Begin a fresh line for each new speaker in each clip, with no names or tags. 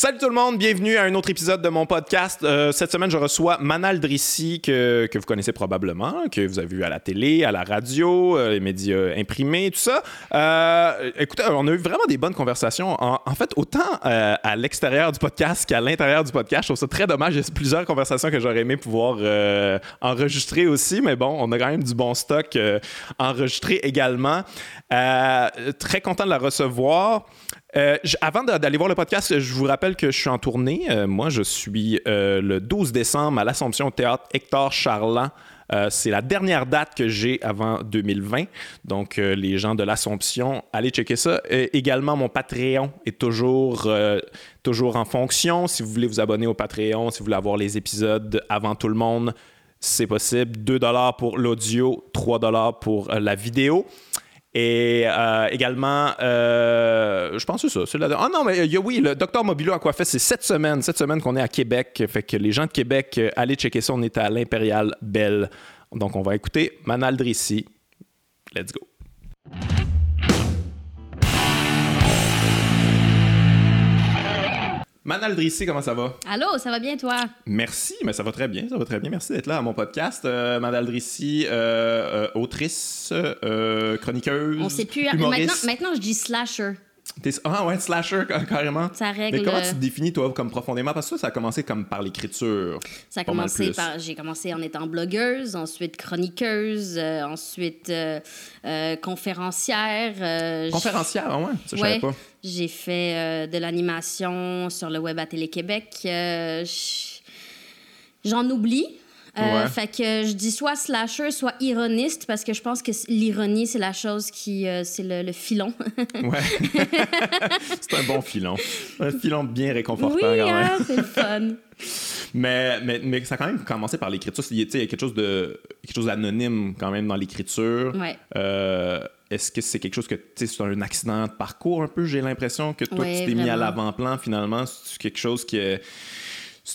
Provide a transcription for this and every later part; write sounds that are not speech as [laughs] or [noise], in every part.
Salut tout le monde, bienvenue à un autre épisode de mon podcast. Euh, cette semaine, je reçois Manal Drissi, que, que vous connaissez probablement, que vous avez vu à la télé, à la radio, euh, les médias imprimés, tout ça. Euh, écoutez, on a eu vraiment des bonnes conversations. En, en fait, autant à l'extérieur du podcast qu'à l'intérieur du podcast, je trouve ça très dommage. Il y a plusieurs conversations que j'aurais aimé pouvoir enregistrer aussi, mais bon, on a quand même du bon stock enregistré également. Très content de la recevoir. Euh, avant d'aller voir le podcast, je vous rappelle que je suis en tournée. Euh, moi, je suis euh, le 12 décembre à l'Assomption au Théâtre Hector Charland. C'est la dernière date que j'ai avant 2020. Donc, les gens de l'Assomption, allez checker ça. Également, mon Patreon est toujours, toujours en fonction. Si vous voulez vous abonner au Patreon, si vous voulez avoir les épisodes avant tout le monde, c'est possible. 2 pour l'audio, 3 pour la vidéo. Et euh, également, euh, je pense que c'est ça. Ah non, mais a- oui, le Docteur Mobilo fait, c'est cette semaine, cette semaine qu'on est à Québec. Fait que les gens de Québec, euh, allez checker ça. On est à l'Impérial Belle. Donc, on va écouter Manal Drissi. Let's go. Manal Drissi, comment ça va?
Allô, ça va bien toi?
Merci, mais ça va très bien, ça va très bien. Merci d'être là à mon podcast. Euh, Manal Drissi, euh, euh, autrice, euh, chroniqueuse,
On sait plus. Maintenant,
humoriste.
maintenant, je dis slasher.
Ah ouais, slasher ca- carrément.
Ça règle.
Mais comment tu te définis toi comme profondément? Parce que ça, ça a commencé comme par l'écriture.
Ça a commencé par. J'ai commencé en étant blogueuse, ensuite chroniqueuse, euh, ensuite euh, euh, conférencière.
Conférencière, ah ouais, ça je
Ouais.
savais pas.
J'ai fait de l'animation sur le web à Télé-Québec. J'en oublie. Euh,
Ouais.
Fait que je dis soit slasher, soit ironiste, parce que je pense que l'ironie, c'est la chose qui. euh, c'est le, le filon.
Ouais. [laughs] c'est un bon filon. Un filon bien réconfortant
oui,
quand même.
hein, c'est le fun.
Mais, mais, mais ça a quand même commencé par l'écriture. Il y a tu sais, il y a quelque chose de quelque chose d'anonyme quand même dans l'écriture.
Ouais.
Euh, Est-ce que c'est quelque chose que tu sais, c'est un accident de parcours un peu J'ai l'impression que toi
Ouais,
tu t'es mis à l'avant-plan finalement? C'est quelque chose qui est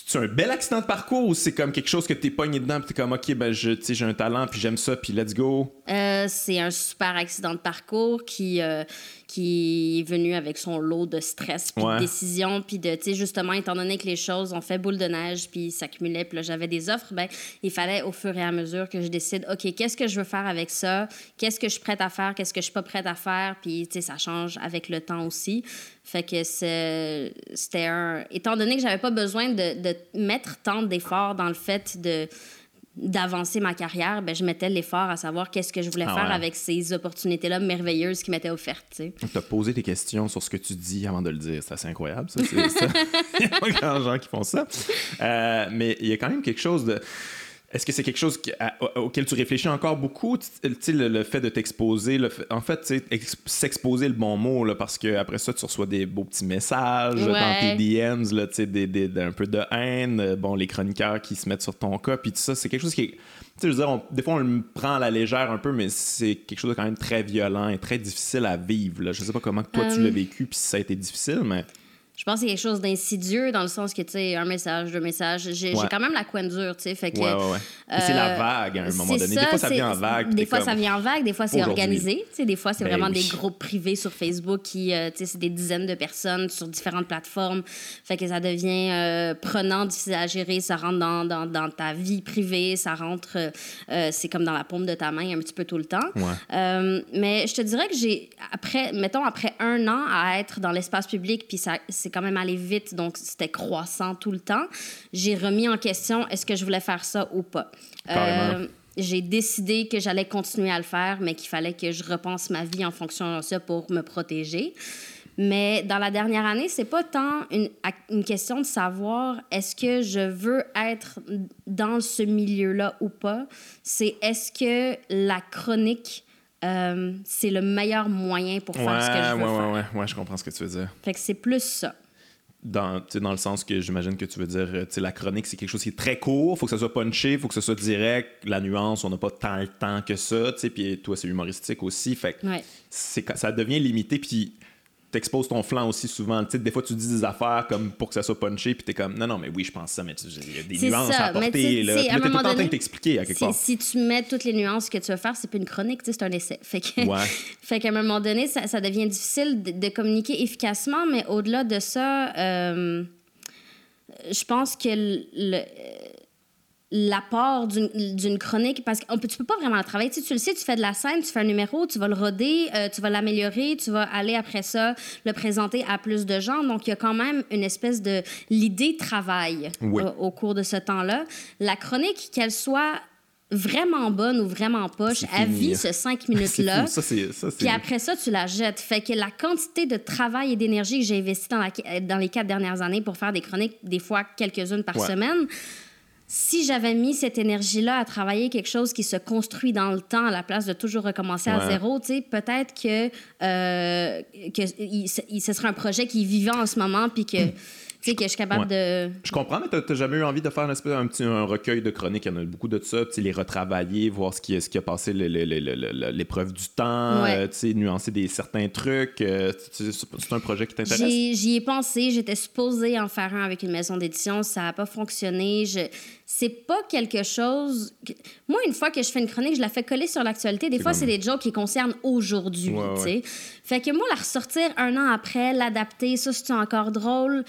c'est un bel accident de parcours ou c'est comme quelque chose que t'es pogné dedans puis t'es comme ok ben je j'ai un talent puis j'aime ça puis let's go?
Euh, c'est un super accident de parcours qui, euh, qui est venu avec son lot de stress, puis
Ouais.
de décisions, puis de, tu sais, justement, étant donné que les choses ont fait boule de neige, puis s'accumulaient, puis là, j'avais des offres, ben, il fallait au fur et à mesure que je décide, OK, qu'est-ce que je veux faire avec ça? Qu'est-ce que je suis prête à faire? Qu'est-ce que je suis pas prête à faire? Puis, tu sais, ça change avec le temps aussi. Fait que c'est- c'était un... Étant donné que j'avais pas besoin de, de mettre tant d'efforts dans le fait de d'avancer ma carrière, ben, je mettais l'effort à savoir qu'est-ce que je voulais
Ah
faire
ouais.
avec ces opportunités-là merveilleuses qui m'étaient offertes. tu.
T'as posé tes questions sur ce que tu dis avant de le dire. C'est assez incroyable, ça. [laughs] Il y a pas grand gens qui font ça. Euh, mais il y a quand même quelque chose de. Est-ce que c'est quelque chose qui- à- au- auquel tu réfléchis encore beaucoup? Le, le fait de t'exposer, en fait, s'exposer le bon mot, là, parce que après ça, tu reçois des beaux petits messages dans tes. DMs, là, des, des- un peu de haine, euh, bon, les chroniqueurs qui se mettent sur ton cas, puis tout ça, c'est quelque chose qui est. Je veux dire, on- des fois, on le prend à la légère un peu, mais c'est quelque chose de quand même très violent et très difficile à vivre. Là. Je sais pas comment toi tu
Euh.
l'as vécu, puis si ça a été difficile, mais.
Je pense que c'est quelque chose d'insidieux dans le sens que, tu sais, un message, deux messages. J'ai
Ouais.
quand même la coin dure, tu sais. Fait que.
Ouais, ouais, c'est la
euh,
vague à un moment donné. des fois, ça vient en vague.
Des fois,
comme,
ça vient en vague. Des fois, c'est organisé. Tu sais, des fois, c'est
Ben
vraiment
oui.
des groupes privés sur Facebook qui, euh, tu sais, c'est des dizaines de personnes sur différentes plateformes. Fait que ça devient euh, prenant, difficile à gérer. Ça rentre dans, dans, dans ta vie privée. Ça rentre, c'est comme dans la paume de ta main un petit peu tout le temps.
Ouais.
Mais je te dirais que j'ai, après, mettons, après un an à être dans l'espace public, puis ça, c'est quand même allé vite, donc c'était croissant tout le temps, j'ai remis en question est-ce que je voulais faire ça ou pas?
Carrément.
j'ai décidé que j'allais continuer à le faire, mais qu'il fallait que je repense ma vie en fonction de ça pour me protéger. Mais dans la dernière année, c'est pas tant une, une question de savoir est-ce que je veux être dans ce milieu-là ou pas? C'est est-ce que la chronique, euh, c'est le meilleur moyen pour faire
Ouais,
ce que je veux
ouais,
faire.
ouais, ouais, ouais, je comprends ce que tu veux dire.
Fait que c'est plus ça.
Dans, tu sais, dans le sens que j'imagine que tu veux dire, euh, tu sais, la chronique, c'est quelque chose qui est très court, faut que ça soit punché, faut que ça soit direct, la nuance, on n'a pas tant le temps que ça, tu sais, puis toi, c'est humoristique aussi, fait que
Ouais.
ça devient limité, puis t'exposes ton flanc aussi souvent. Tu sais, des fois, tu dis des affaires comme pour que ça soit punché, puis t'es comme, non, non, mais oui, je pense ça, mais il y a des nuances
ça,
à apporter. là. t'es tout en train de
donné,
t'expliquer à quelque
Si,
part.
si tu mets toutes les nuances que tu veux faire, c'est plus une chronique, c'est un essai. [laughs] Fait que,
Ouais.
fait qu'à un moment donné, ça, ça devient difficile de, de communiquer efficacement, mais au-delà de ça, euh, je pense que le- le- l'apport d'une chronique, parce que tu peux pas vraiment le travailler. Tu, sais, tu le sais, tu fais de la scène, tu fais un numéro, tu vas le roder, euh, tu vas l'améliorer, tu vas aller après ça le présenter à plus de gens. Donc, il y a quand même une espèce de... L'idée travaille
Oui.
euh, au cours de ce temps-là. La chronique, qu'elle soit vraiment bonne ou vraiment poche,
fini.
vit ce cinq [laughs] minutes-là. Puis après ça, tu la jettes. Fait que la quantité de travail et d'énergie que j'ai investi dans, la- dans les quatre dernières années pour faire des chroniques, des fois quelques-unes par
Ouais.
semaine, si j'avais mis cette énergie-là à travailler quelque chose qui se construit dans le temps à la place de toujours recommencer à zéro, peut-être que, euh, que il, il- ce serait un projet qui vivait en ce moment, puis que, [clears throat] tu sais, que je suis capable de...
Je comprends, mais t'as jamais eu envie de faire une espèce, un petit un recueil de chroniques. Il y en a beaucoup de ça. Tu les retravailler, voir ce qui, ce qui a passé l'épreuve du temps,
Ouais.
euh, tu sais, nuancer des, certains trucs. euh, c'est un projet qui t'intéresse?
J'y ai pensé, j'étais supposée en faire un avec une maison d'édition, ça n'a pas fonctionné. Je... C'est pas quelque chose. que- Moi, une fois que je fais une chronique, je la fais coller sur l'actualité. Des fois,
comme-
c'est des jokes qui concernent aujourd'hui.
Ouais,
tu
ouais.
sais. Fait que moi, la ressortir un an après, l'adapter, ça, c'est encore drôle.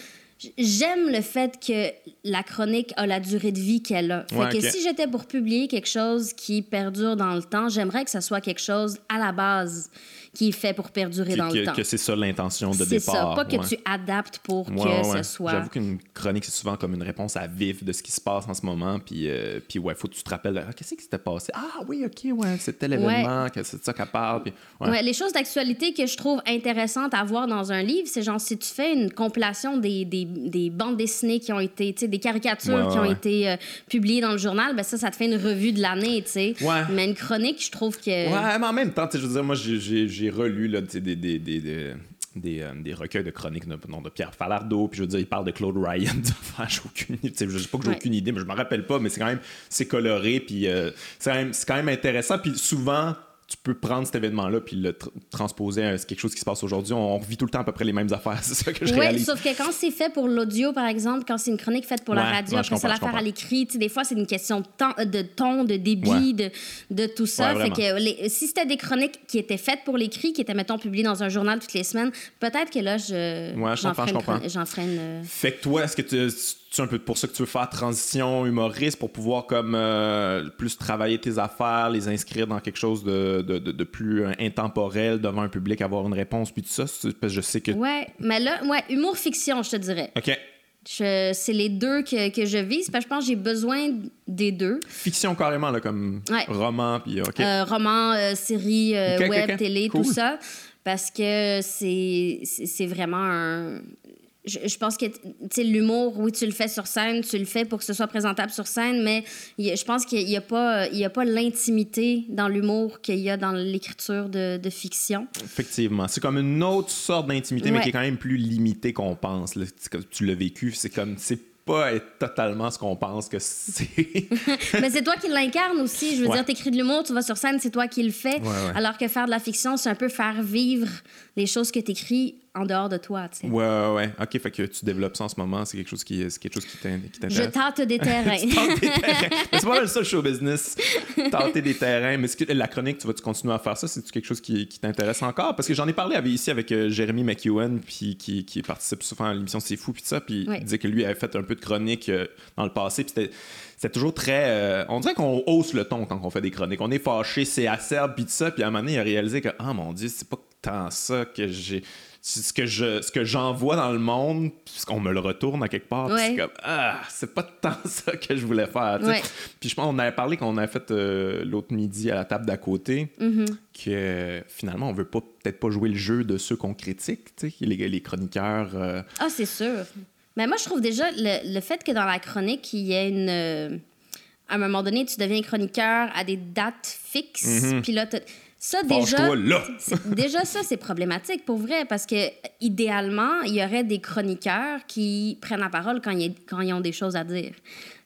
J'aime le fait que la chronique a la durée de vie qu'elle a. Fait
Ouais,
que si j'étais pour publier quelque chose qui perdure dans le temps, j'aimerais que ça soit quelque chose à la base qui est fait pour perdurer
Que-
dans
que,
le temps.
que c'est ça l'intention de
C'est
départ.
ça, pas que tu adaptes pour
Ouais,
que
ouais,
ce soit.
J'avoue qu'une chronique, c'est souvent comme une réponse à vif de ce qui se passe en ce moment. Puis, euh, puis ouais, faut que tu te rappelles, ah, qu'est-ce qui s'était passé? Ah oui, OK, ouais, c'est tel événement, que c'est de ça qu'elle parle. Puis,
les choses d'actualité que je trouve intéressantes à voir dans un livre, c'est genre si tu fais une compilation des, des, des bandes dessinées qui ont été, tu sais, des caricatures qui ont été euh, publiées dans le journal, ben ça, ça te fait une revue de l'année, tu sais.
Ouais.
Mais une chronique, je trouve que.
Ouais, mais en même temps, tu sais, je veux dire, moi, j'ai- j'ai relu là, des, des, des, des, des, euh, des recueils de chroniques de, non, de Pierre Falardeau, puis je veux dire, il parle de Claude Ryan. [laughs] Enfin, j'ai aucune idée. Je sais pas que j'ai
Ouais.
aucune idée, mais je me rappelle pas, mais c'est quand même, c'est coloré, puis euh, c'est quand, quand même intéressant, puis souvent, tu peux prendre cet événement-là puis le tr- transposer à quelque chose qui se passe aujourd'hui. On, on vit tout le temps à peu près les mêmes affaires, [laughs] c'est ça que je
Oui,
réalise.
sauf que quand c'est fait pour l'audio, par exemple, quand c'est une chronique faite pour la
Ouais,
radio,
ouais,
après ça,
je
l'affaire à l'écrit, des fois, c'est une question de, temps, de ton, de débit,
Ouais.
de, de tout ça.
Ouais,
fait que les- si c'était des chroniques qui étaient faites pour l'écrit, qui étaient, mettons, publiées dans un journal toutes les semaines, peut-être que là, je,
Ouais, je
j'en
comprends,
ferais ferais une... euh,
Fait que toi, est-ce que tu c'est un peu pour ça que tu veux faire transition humoriste pour pouvoir comme euh, plus travailler tes affaires, les inscrire dans quelque chose de, de, de- de plus euh, intemporel devant un public, avoir une réponse puis tout ça? Parce que je sais que.
Ouais, mais là, ouais, humour-fiction, je te dirais.
OK.
C'est les deux que, que je vise, parce que je pense que j'ai besoin des deux.
Fiction carrément, là, comme
Ouais.
roman, puis OK.
Euh, roman, euh, série, web, télé,
Cool.
tout ça. Parce que c'est c'est c'est vraiment un. Je, je pense que l'humour, oui, tu le fais sur scène, tu le fais pour que ce soit présentable sur scène, mais je pense qu'il n'y a, pas, il y a pas l'intimité dans l'humour qu'il y a dans l'écriture de, de fiction.
Effectivement. C'est comme une autre sorte d'intimité, mais qui est quand même plus limitée qu'on pense. là. Tu l'as vécu, c'est comme. C'est pas être totalement ce qu'on pense que c'est. [laughs]
mais c'est toi qui l'incarne aussi. Je veux
Ouais.
dire, t'écris de l'humour, tu vas sur scène, c'est toi qui le fais.
Ouais, ouais.
Alors que faire de la fiction, c'est un peu faire vivre les choses que t'écris en dehors de toi, tu sais.
ouais, ouais, ouais. OK, fait que tu développes ça en ce moment. C'est quelque chose qui, c'est quelque chose qui t'in- qui
Je
t'intéresse.
tente [laughs] des terrains. [laughs]
C'est pas le show business. Tenter des terrains. Mais que la chronique, tu vas-tu continuer à faire ça? C'est quelque chose qui, qui t'intéresse encore? Parce que j'en ai parlé avec- ici avec euh, Jérémy McEwen, puis qui, qui participe souvent à l'émission C'est fou, puis ça. Puis
Ouais.
il disait que lui avait fait un peu de chronique euh, dans le passé. Puis c'était. C'était toujours très. euh, on dirait qu'on hausse le ton quand on fait des chroniques. On est fâché, c'est acerbe, puis tout ça. Puis à un moment donné, il a réalisé que, ah mon Dieu, c'est pas tant ça que j'ai. Ce que je, ce que j'envoie dans le monde, puisqu'on me le retourne à quelque part,
Ouais.
c'est comme ah, c'est pas tant [laughs] ça que je voulais faire.
Ouais.
Puis je pense qu'on avait parlé qu'on avait fait euh, l'autre midi à la table d'à côté,
Mm-hmm.
que euh, finalement on veut pas peut-être pas jouer le jeu de ceux qu'on critique, les, les chroniqueurs. euh,
Ah, c'est sûr. Mais moi, je trouve déjà le, le fait que dans la chronique, il y ait une. euh, à un moment donné, tu deviens chroniqueur à des dates fixes.
Mhm.
Puis là, ça, déjà.
Là!
déjà, ça, c'est problématique pour vrai, parce que idéalement, il y aurait des chroniqueurs qui prennent la parole quand, ils- quand ils ont des choses à dire.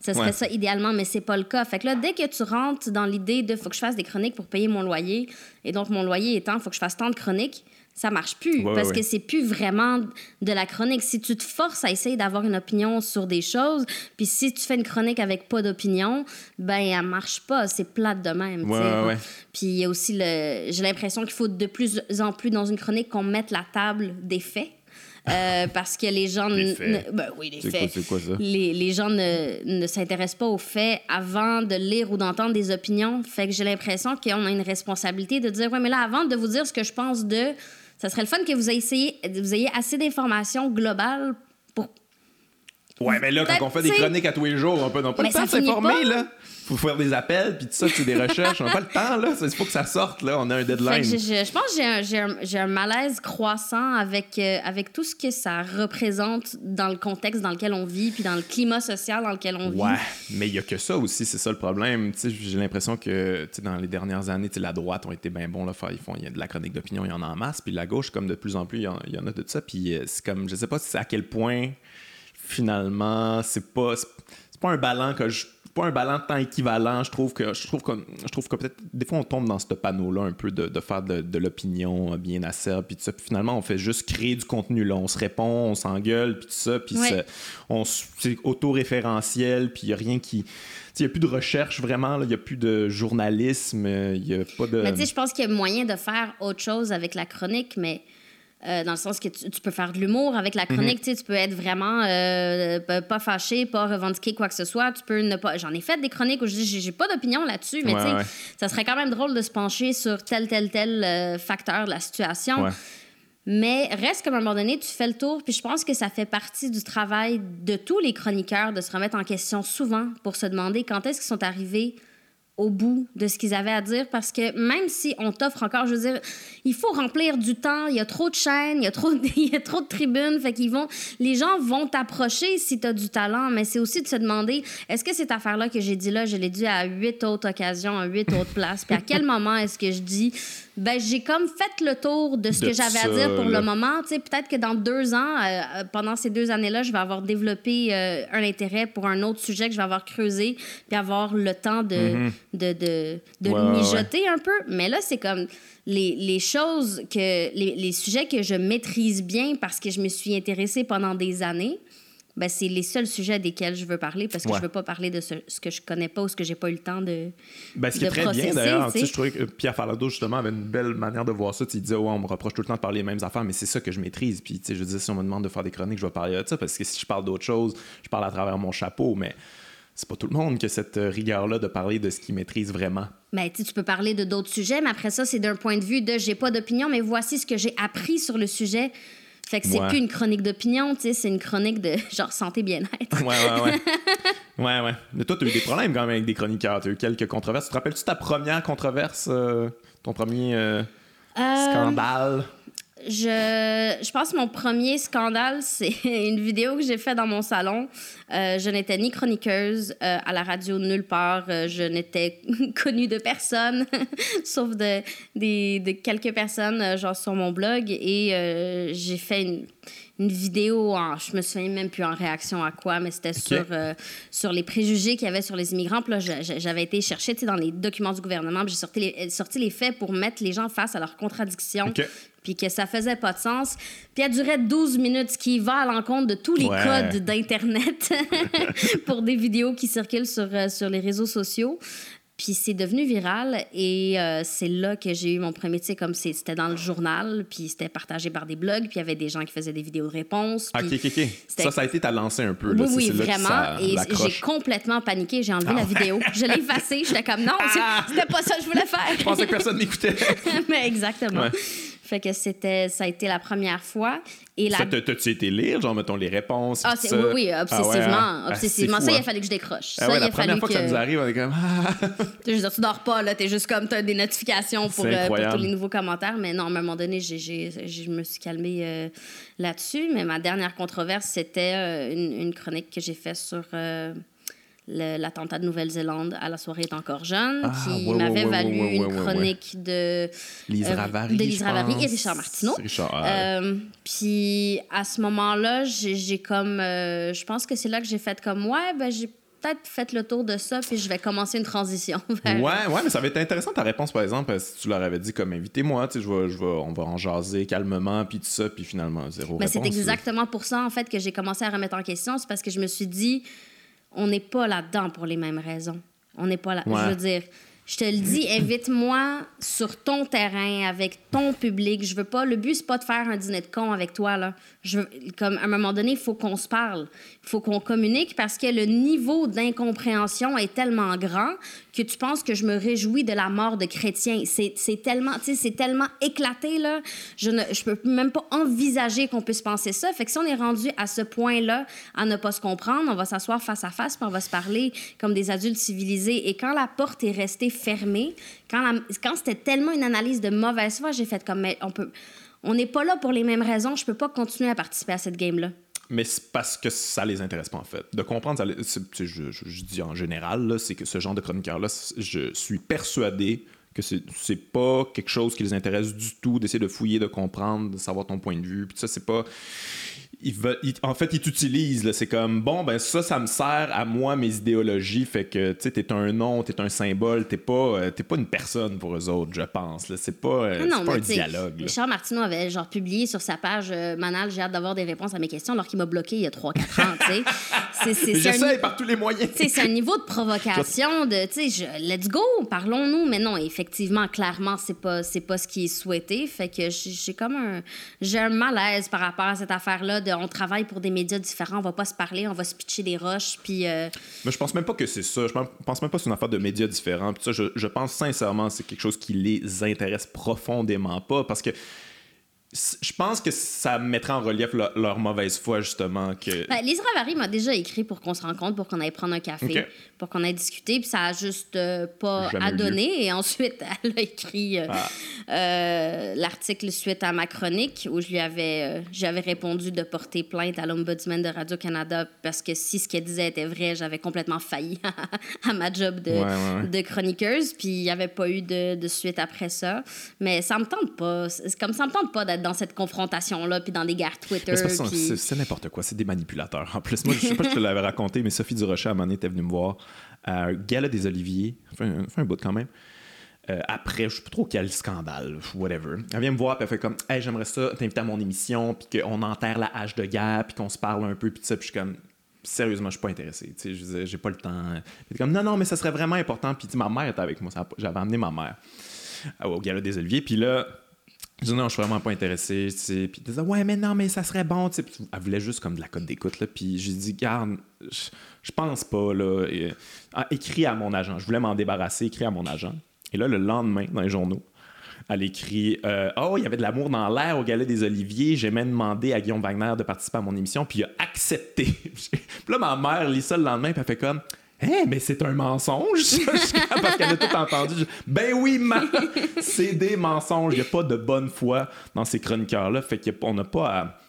Ce serait
Ouais.
ça idéalement, mais c'est pas le cas. Fait que là, dès que tu rentres dans l'idée de faut que je fasse des chroniques pour payer mon loyer, et donc mon loyer étant faut que je fasse tant de chroniques, ça marche plus
Ouais,
parce
ouais.
que c'est plus vraiment de la chronique. Si tu te forces à essayer d'avoir une opinion sur des choses, puis si tu fais une chronique avec pas d'opinion, ben elle marche pas, c'est plate de même.
Ouais.
Puis il y a aussi le j'ai l'impression qu'il faut de plus en plus dans une chronique qu'on mette la table des faits. Euh, [laughs] parce que les gens
Les
ne- ben oui les
quoi-
faits
c'est quoi ça?
les, les gens ne, ne s'intéressent pas aux faits avant de lire ou d'entendre des opinions. Fait que j'ai l'impression qu'on a une responsabilité de dire, ouais, mais là, avant de vous dire ce que je pense de, ça serait le fun que vous ayez, vous ayez assez d'informations globales pour...
Ouais, mais là, quand on fait des chroniques à tous les jours, on peut, on n'a pas
Mais
le temps de s'informer, là. Faut faire des appels, puis tout ça, c'est des recherches. On n'a pas le temps, là. Il faut que ça sorte, là. On a un deadline.
je, je- je pense que j'ai un, malaise croissant avec, euh, avec tout ce que ça représente dans le contexte dans lequel on vit, puis dans le climat social dans lequel on vit.
Ouais, mais il y a que ça aussi, c'est ça le problème. Tu sais, J'ai l'impression que tu sais, dans les dernières années, la droite ont été bien bons. Là, ils font, il y a de la chronique d'opinion, il y en a en masse. Puis la gauche, comme de plus en plus, il y en, il y en a de ça. Puis euh, c'est comme, je sais pas à quel point, finalement, c'est pas, c'est pas un ballon que je. Pas un ballon de temps équivalent. Je trouve que je trouve que je trouve que peut-être des fois on tombe dans ce panneau-là un peu de, de faire de, de l'opinion euh, bien acerbe puis tout ça. Puis finalement on fait juste créer du contenu là. On se répond, on s'engueule puis tout ça. Puis
Ouais.
c'est- on c'est auto-référentiel, puis il n'y a rien qui. Il n'y a plus de recherche vraiment, il n'y a plus de journalisme, il n'y a pas de.
Mais tu sais, je pense qu'il y a moyen de faire autre chose avec la chronique, mais euh, dans le sens que tu, tu peux faire de l'humour avec la chronique, tu peux être vraiment euh, pas fâché, pas revendiquer quoi que ce soit. Tu peux ne pas. J'en ai fait des chroniques où je dis j'ai j'ai pas d'opinion là-dessus, mais
Ouais,
tu sais,
ouais.
ça serait quand même drôle de se pencher sur tel tel tel euh, facteur de la situation.
Ouais.
Mais reste qu'à un moment donné, tu fais le tour, puis je pense que ça fait partie du travail de tous les chroniqueurs de se remettre en question souvent pour se demander quand est-ce qu'ils sont arrivés au bout de ce qu'ils avaient à dire parce que même si on t'offre encore, je veux dire, il faut remplir du temps, il y a trop de chaînes, il y a trop de, [laughs] il y a trop de tribunes, fait qu'ils vont, les gens vont t'approcher si tu as du talent, mais c'est aussi de se demander, est-ce que cette affaire-là que j'ai dit là, je l'ai dit à huit autres occasions, à huit autres places, puis à quel moment est-ce que je dis, ben j'ai comme fait le tour de ce
De
que j'avais à dire pour
là.
le moment, tu sais, peut-être que dans deux ans, euh, euh, pendant ces deux années-là, je vais avoir développé euh, un intérêt pour un autre sujet que je vais avoir creusé, puis avoir le temps de, de, de, de.
Ouais, ouais,
mijoter un peu. Mais là, c'est comme les, les choses que, les, les sujets que je maîtrise bien parce que je me suis intéressée pendant des années. Ben, c'est les seuls sujets desquels je veux parler parce que
Ouais.
je veux pas parler de ce, ce que je connais pas ou ce que j'ai pas eu le temps de.
Ben, ce qui est très
processer,
bien d'ailleurs, je trouvais que Pierre Falardeau justement avait une belle manière de voir ça. Tu sais, il disait, ouais, on me reproche tout le temps de parler les mêmes affaires, mais c'est ça que je maîtrise. Puis, tu sais, je dis, si on me demande de faire des chroniques, je vais parler de ça parce que si je parle d'autre chose, je parle à travers mon chapeau, mais c'est pas tout le monde qui a cette euh, rigueur-là de parler de ce qu'il maîtrise vraiment.
Ben, tu sais, tu peux parler de d'autres sujets, mais après ça, c'est d'un point de vue de j'ai pas d'opinion, mais voici ce que j'ai appris sur le sujet. Fait que c'est
Ouais.
plus une chronique d'opinion, tu sais, c'est une chronique de [laughs] genre santé bien-être.
Ouais, ouais, ouais. [laughs] ouais, ouais. Mais toi, tu as eu des problèmes quand même avec des chroniqueurs. Tu as eu quelques controverses. Tu te rappelles-tu ta première controverse, euh, ton premier euh, scandale?
Je, je pense que mon premier scandale, [laughs] c'est une vidéo que j'ai faite dans mon salon. Euh, je n'étais ni chroniqueuse euh, à la radio nulle part. Euh, je n'étais [laughs] connue de personne, [laughs] sauf de, des- de quelques personnes, genre sur mon blog. Et j'ai fait une, une vidéo, en, je me souviens même plus en réaction à quoi, mais c'était sur, euh, sur les préjugés qu'il y avait sur les immigrants. Puis là, j'avais été chercher dans les documents du gouvernement, j'ai sorti les, sorti les faits pour mettre les gens face à leurs contradictions puis que ça faisait pas de sens. Puis elle durait 12 minutes, ce qui va à l'encontre de tous les
Ouais.
codes d'Internet [laughs] pour des vidéos qui circulent sur, euh, sur les réseaux sociaux. Puis c'est devenu viral et euh, c'est là que j'ai eu mon premier, tu sais, comme c'était dans le journal, puis c'était partagé par des blogs, puis il y avait des gens qui faisaient des vidéos de réponses.
Ah, ok, ok, ok. Ça, ça a été ta lancée un peu. Là.
oui, oui, vraiment.
ça
Et j'ai complètement paniqué. J'ai enlevé
Ah
la vidéo. Je l'ai effacée. J'étais comme non,
Ah!
c'était pas ça que je voulais faire.
Je pensais que personne m'écoutait. [laughs]
Mais exactement.
Ouais.
Fait que c'était, ça a été la première fois. Et la
T'as-tu été lire, genre, mettons, les réponses?
Ah,
ça?
oui, oui,
Ah ouais,
obsessivement.
hein? Ah,
obsessivement.
c'est
ça,
fou,
il a
hein?
fallu que je décroche.
Ah
ça,
ouais,
il
la
a
première
fallu
fois que... ça nous arrive, on est comme... Ah! [laughs]
Je veux dire, tu dors pas, là. T'es juste comme, t'as des notifications pour, euh, pour tous les nouveaux commentaires. Mais non, à un moment donné, j'ai, je me suis calmée euh, là-dessus. Mais ma dernière controverse, c'était euh, une, une chronique que j'ai faite sur l'attentat de Nouvelle-Zélande à la soirée est encore jeune,
Ah,
qui
ouais,
m'avait
ouais,
valu
ouais,
une chronique de
Lise
euh,
Ravary,
de Lise Ravary et. Richard Martineau.
Richard, ah,
Euh, puis à ce moment-là, j'ai comme. euh, je pense que c'est là que j'ai fait comme. Ouais, ben j'ai peut-être fait le tour de ça, puis je vais commencer une transition. [laughs] vers-
Ouais, ouais, mais ça va être intéressant ta réponse, par exemple, si tu leur avais dit comme invitez-moi, tu sais, je vais, je vais, on va en jaser calmement, puis tout ça, puis finalement, zéro
Mais c'est
réponse.
exactement pour ça, en fait, que j'ai commencé à remettre en question. C'est parce que je me suis dit, on n'est pas là-dedans pour les mêmes raisons. On n'est pas là.
Ouais.
Je veux dire, je te le dis, invite-moi sur ton terrain, avec ton public. Je veux pas. Le but, c'est pas de faire un dîner de con avec toi, là. Comme, à un moment donné, il faut qu'on se parle. Il faut qu'on communique parce que le niveau d'incompréhension est tellement grand que tu penses que je me réjouis de la mort de chrétiens. C'est tellement, tellement éclaté, là. Je ne je peux même pas envisager qu'on puisse penser ça. Fait que si on est rendu à ce point-là, à ne pas se comprendre, on va s'asseoir face à face, puis on va se parler comme des adultes civilisés. Et quand la porte est restée fermée, quand, quand c'était tellement une analyse de mauvaise foi, j'ai fait comme, mais on peut... On n'est pas là pour les mêmes raisons. Je peux pas continuer à participer à cette game-là.
Mais c'est parce que ça les intéresse pas, en fait. De comprendre, je, dis en général, c'est que ce genre de chroniqueur-là, je suis persuadé que c'est pas quelque chose qui les intéresse du tout, d'essayer de fouiller, de comprendre, de savoir ton point de vue. Puis ça, c'est pas. En fait, ils t'utilisent. C'est comme, bon, ben ça, ça me sert à moi, mes idéologies. Fait que, tu sais, t'es un nom, t'es un symbole, t'es pas, euh, t'es pas une personne pour eux autres, je pense. C'est pas, euh,
Non,
c'est pas un dialogue.
Richard Martineau avait genre publié sur sa page euh, Manal, j'ai hâte d'avoir des réponses à mes questions, alors qu'il m'a bloqué il y a 3-4 ans, tu sais. [laughs]
J'essaie par tous les moyens.
c'est un niveau de provocation [laughs] de, tu sais, let's go, parlons-nous. Mais non, effectivement, clairement, c'est pas, c'est pas ce qui est souhaité. Fait que j'ai comme un, j'ai un malaise par rapport à cette affaire-là de, on travaille pour des médias différents, on va pas se parler, on va se pitcher des roches, puis euh,
Mais je pense même pas que c'est ça. Je pense pense même pas que c'est une affaire de médias différents. Puis ça, je, je pense sincèrement que c'est quelque chose qui les intéresse profondément pas parce que je pense que ça mettrait en relief leur, leur mauvaise foi, justement. Que...
Ben, Lise Ravary m'a déjà écrit pour qu'on se rencontre, pour qu'on aille prendre un café, pour qu'on aille discuter, puis ça a juste euh, pas
Jamais eu
adonné. Et ensuite, [laughs] elle a écrit euh,
Ah.
euh, l'article suite à ma chronique où je lui avais, j'avais répondu de porter plainte à l'Ombudsman de Radio-Canada parce que si ce qu'elle disait était vrai, j'avais complètement failli [laughs] à ma job de,
Ouais, ouais, ouais.
de chroniqueuse, puis il n'y avait pas eu de, de suite après ça. Mais ça me tente pas. Comme ça me tente pas d'être dans cette confrontation-là, puis dans des guerres Twitter. Puis-
c'est- n'importe quoi, c'est des manipulateurs. En plus, moi, je sais pas si je te l'avais raconté, mais Sophie Durocher, à un moment donné, était venue me voir à un gala des Oliviers, fait un, fait un bout quand même. Euh, après, je sais pas trop quel scandale, whatever. Elle vient me voir, puis elle fait comme, hey, j'aimerais ça t'inviter à mon émission, puis qu'on enterre la hache de guerre, puis qu'on se parle un peu, puis tout ça, puis je suis comme, sérieusement, je suis pas intéressé. Tu sais, j'ai pas le temps. Puis elle est comme, non, non, mais ça serait vraiment important. Puis ma mère était avec moi, j'avais amené ma mère euh, au gala des Oliviers, puis là, je dis non, je suis vraiment pas intéressé. Puis elle disait, ouais, mais non, mais ça serait bon, Elle voulait juste comme de la cote d'écoute, là. Puis j'ai dit, garde, je, je pense pas, là. Et, ah, écris à mon agent. Je voulais m'en débarrasser, écris à mon agent. Et là, le lendemain, dans les journaux, elle écrit euh, Oh, il y avait de l'amour dans l'air au Galet des Oliviers. J'ai même demandé à Guillaume Wagner de participer à mon émission, puis il a accepté. [laughs] puis là, ma mère lit ça le lendemain, puis elle fait comme Hein, mais c'est un mensonge, ça? [laughs] Parce qu'elle a tout entendu. Je- Ben oui, ma, [laughs] c'est des mensonges. Il n'y a pas de bonne foi dans ces chroniqueurs-là. Fait qu'on n'a pas à.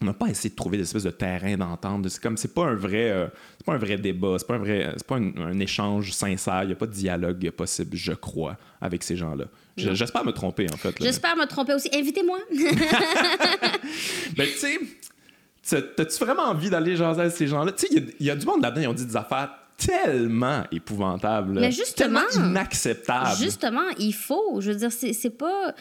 On n'a pas à essayer de trouver des espèces de terrain d'entente. C'est comme c'est pas un vrai, euh, c'est pas un vrai débat, c'est pas un vrai, c'est pas un, un échange sincère. Il n'y a pas de dialogue possible, je crois, avec ces gens-là. J'espère me tromper en fait.
J'espère me tromper aussi. Invitez-moi. [laughs]
Ben, tu sais, t'as- t'as-tu vraiment envie d'aller jaser avec ces gens-là? Tu sais, il y y, a du monde là-dedans, ils ont dit des affaires tellement épouvantables. là.
Mais justement,
Tellement inacceptables.
Justement, il faut. Je veux dire, c'est pas.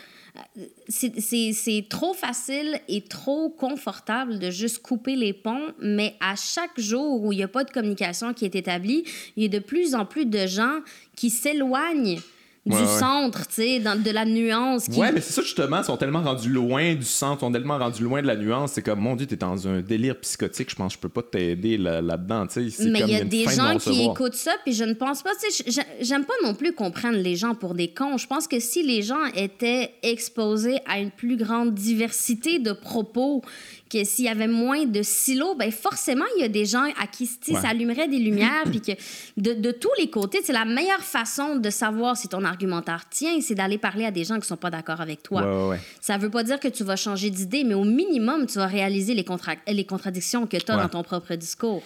c'est trop facile et trop confortable de juste couper les ponts, mais à chaque jour où il n'y a pas de communication qui est établie, il y a de plus en plus de gens qui s'éloignent du
Ouais, ouais.
centre, tu sais, de la nuance. Qui...
Ouais, mais c'est ça justement, ils sont tellement rendus loin du centre, ils sont tellement rendus loin de la nuance. C'est comme, mon Dieu, t'es dans un délire psychotique, je pense que je peux pas t'aider là- là-dedans. tu sais.
Mais il y a des
de
gens qui écoutent ça, puis je ne pense pas. tu sais, j'ai- J'aime pas non plus qu'on prenne les gens pour des cons. Je pense que si les gens étaient exposés à une plus grande diversité de propos, que s'il y avait moins de silos, ben forcément, il y a des gens à qui
Ouais.
ça allumerait des lumières, puis que de, de tous les côtés, c'est la meilleure façon de savoir si ton argumentaire tient, c'est d'aller parler à des gens qui sont pas d'accord avec toi.
Ouais, ouais.
Ça veut pas dire que tu vas changer d'idée, mais au minimum, tu vas réaliser les, contra- les contradictions que tu as dans ton propre discours.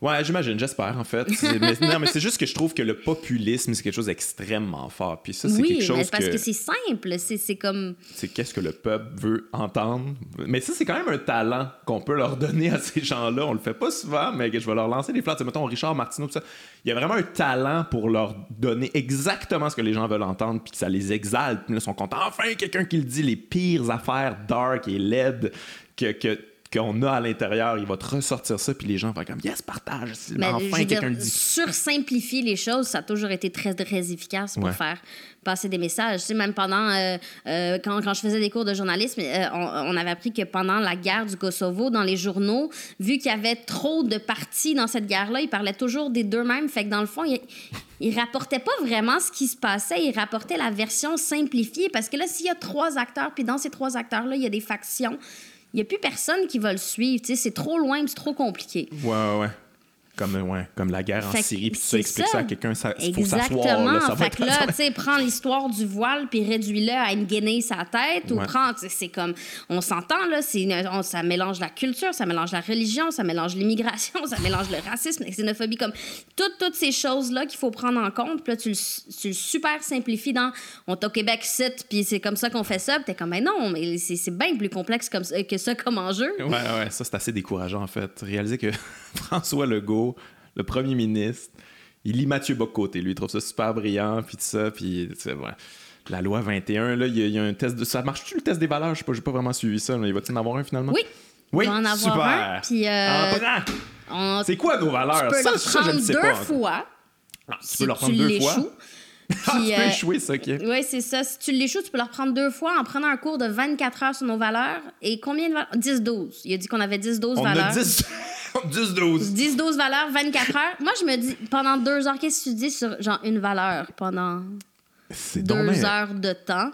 Ouais, j'imagine, j'espère, en fait. mais, non, mais c'est juste que je trouve que le populisme, c'est quelque chose d'extrêmement fort. Puis ça, c'est
oui,
quelque chose
mais parce que,
que
c'est simple. C'est c'est comme.
c'est qu'est-ce que le peuple veut entendre. Mais ça, c'est quand même un talent qu'on peut leur donner à ces gens-là. On le fait pas souvent, mais je vais leur lancer des fleurs. Tu sais, mettons Richard Martineau, tout ça. Il y a vraiment un talent pour leur donner exactement ce que les gens veulent entendre, puis que ça les exalte. Puis ils sont contents. Enfin, quelqu'un qui le dit les pires affaires dark et laid que. que qu'on a à l'intérieur, il va te ressortir ça, puis les gens vont comme yes, partage.
Mais, je
enfin, quelqu'un le dit.
sursimplifier les choses, ça a toujours été très, très efficace pour
Ouais.
faire passer des messages. Tu sais, même pendant, euh, euh, quand, quand je faisais des cours de journalisme, euh, on, on avait appris que pendant la guerre du Kosovo, dans les journaux, vu qu'il y avait trop de partis dans cette guerre-là, ils parlaient toujours des deux mêmes. Fait que dans le fond, ils, ils rapportaient pas vraiment ce qui se passait, ils rapportaient la version simplifiée. Parce que là, s'il y a trois acteurs, puis dans ces trois acteurs-là, il y a des factions, il n'y a plus personne qui va le suivre. C'est trop loin, c'est trop compliqué.
Ouais, ouais. Comme, ouais, comme la guerre en
Fait
Syrie, puis tu
c'est
sais, explique ça.
ça.
à quelqu'un, ça faut s'asseoir.
Exactement.
là, ça va
fait que là, tu sais, prends l'histoire du voile puis réduis-le à une guenille sa tête. Ou prends, c'est comme, on s'entend, là, on- ça mélange la culture, ça mélange la religion, ça mélange l'immigration, [laughs] ça mélange le racisme, la xénophobie, comme toutes, toutes ces choses-là qu'il faut prendre en compte. Puis là, tu le, tu le super simplifies dans, on est au Québec, site, puis c'est comme ça qu'on fait ça. Puis t'es comme, mais non, mais c'est bien plus complexe comme que ça comme enjeu.
Ouais, ouais, ça, c'est assez décourageant, en fait. Réaliser que [laughs] François Legault, le premier ministre, il lit Mathieu Bocoté, lui, il trouve ça super brillant, puis tout ça, puis, tu sais, ouais. La loi 21, là, il y, a- il y a un test de... Ça marche-tu, le test des valeurs? Je sais pas, j'ai pas vraiment suivi ça, mais il va-tu en avoir un, finalement?
Oui.
Oui,
Il va en avoir
super.
un, puis, euh,
C'est quoi nos valeurs?
tu peux
ça, je
prendre
ne sais
deux
pas.
fois.
Ah, tu
si
peux le
tu
reprendre deux fois? [laughs] Ah, tu peux
euh,
échouer, ça, OK.
Oui, c'est ça. Si tu l'échoues, tu peux le reprendre deux fois en prenant un cours de 24 heures sur nos valeurs. Et combien de valeurs? 10-12. Il a dit qu'on avait 10-12
On
valeurs.
a 10... [laughs] 10-12.
10-12 valeurs, 24 heures. Moi, je me dis, pendant deux heures, qu'est-ce que tu dis sur genre une valeur pendant deux
bien-
heures de temps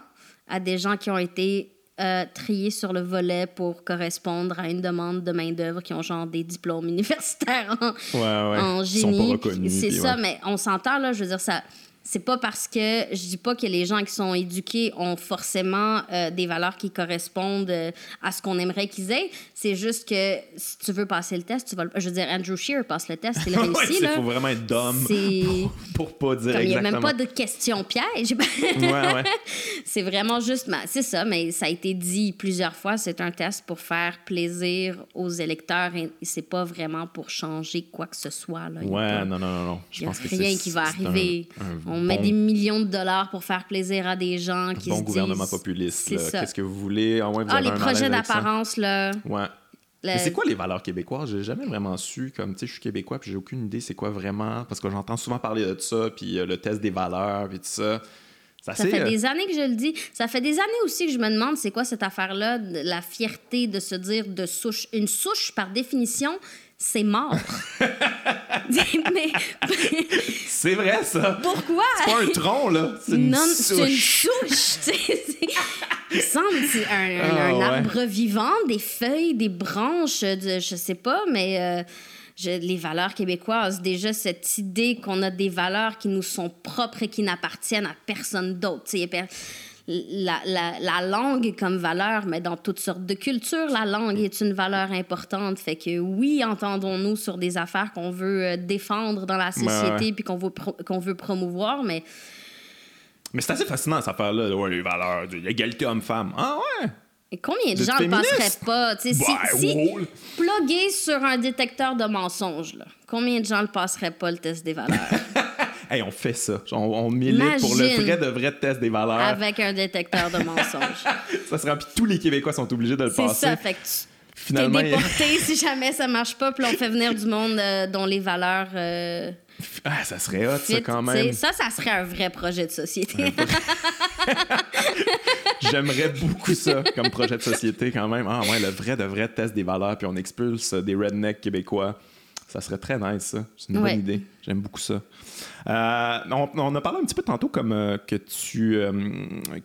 à des gens qui ont été euh, triés sur le volet pour correspondre à une demande de main-d'œuvre qui ont genre des diplômes [laughs] universitaires en,
Ouais,
en génie. C'est ça, mais on s'entend là, je veux dire ça. C'est pas parce que je dis pas que les gens qui sont éduqués ont forcément euh, des valeurs qui correspondent euh, à ce qu'on aimerait qu'ils aient. C'est juste que si tu veux passer le test, tu vas le... Je veux dire, Andrew Shear passe le test, il [laughs]
Ouais,
réussit.
c'est-
là.
faut vraiment être d'homme [laughs] pour pas dire
comme il n'y a
exactement.
même pas de question piège. [laughs]
Ouais, ouais.
c'est vraiment juste, c'est ça, mais ça a été dit plusieurs fois, c'est un test pour faire plaisir aux électeurs et c'est pas vraiment pour changer quoi que ce soit. Là. Il
Ouais,
pas-
non, non, non, non. Je
il n'y a
pense
rien qui va
un-
arriver.
un
On met
bon-
des millions de dollars pour faire plaisir à des gens qui
bon
se
gouvernement
disent...
populiste. Qu'est-ce que vous voulez? Ah, ouais, vous
Ah,
avez
les projets d'apparence, là.
Ouais.
le-
Mais c'est quoi les valeurs québécoises? J'ai jamais vraiment su. Comme, tu sais, je suis québécois, puis j'ai aucune idée c'est quoi vraiment. Parce que j'entends souvent parler de ça, puis euh, le test des valeurs, puis tout ça.
Ça fait
euh,
des années que je le dis. Ça fait des années aussi que je me demande c'est quoi cette affaire-là, la fierté de se dire de souche. Une souche, par définition, c'est mort. [laughs] Mais
C'est vrai, ça!
pourquoi?
C'est pas un tronc, là! C'est une
Non, c'est une
souche!
souche. Il semble c'est un, un-
Ah,
un
ouais.
arbre vivant, des feuilles, des branches, de, je sais pas, mais euh, je- les valeurs québécoises, déjà cette idée qu'on a des valeurs qui nous sont propres et qui n'appartiennent à personne d'autre. Per- La, la- la langue comme valeur, mais dans toutes sortes de cultures, la langue est une valeur importante. Fait que oui, entendons-nous sur des affaires qu'on veut euh, défendre dans la société puis qu'on veut, pro- qu'on veut promouvoir, mais
Mais c'est assez fascinant, cette affaire-là. Ouais, les valeurs, de l'égalité homme-femme. Ah ouais!
Et combien de gens ne passeraient
féministe?
pas? Tu sais,
Bah,
si, si
wow.
plugué sur un détecteur de mensonges, là, combien de gens ne passeraient pas le test des valeurs? [laughs]
Hey, on fait ça. On, on milite pour le vrai de vrai test des valeurs.
avec un détecteur de mensonges? [laughs]
Ça sera puis tous les Québécois sont obligés de le
C'est
passer.
ça, fait que tu t'es
Finalement, il-
déporté si jamais ça marche pas, puis on fait venir du monde euh, dont les valeurs... euh,
ah, ça serait hot, ça, quand même.
Ça, ça serait un vrai projet de société. [laughs]
J'aimerais beaucoup ça comme projet de société quand même. Ah ouais, le vrai de vrai test des valeurs, puis on expulse des rednecks québécois. Ça serait très nice, ça. C'est une
Ouais.
bonne idée. J'aime beaucoup ça. Euh, on, on a parlé un petit peu tantôt comme euh, que tu euh,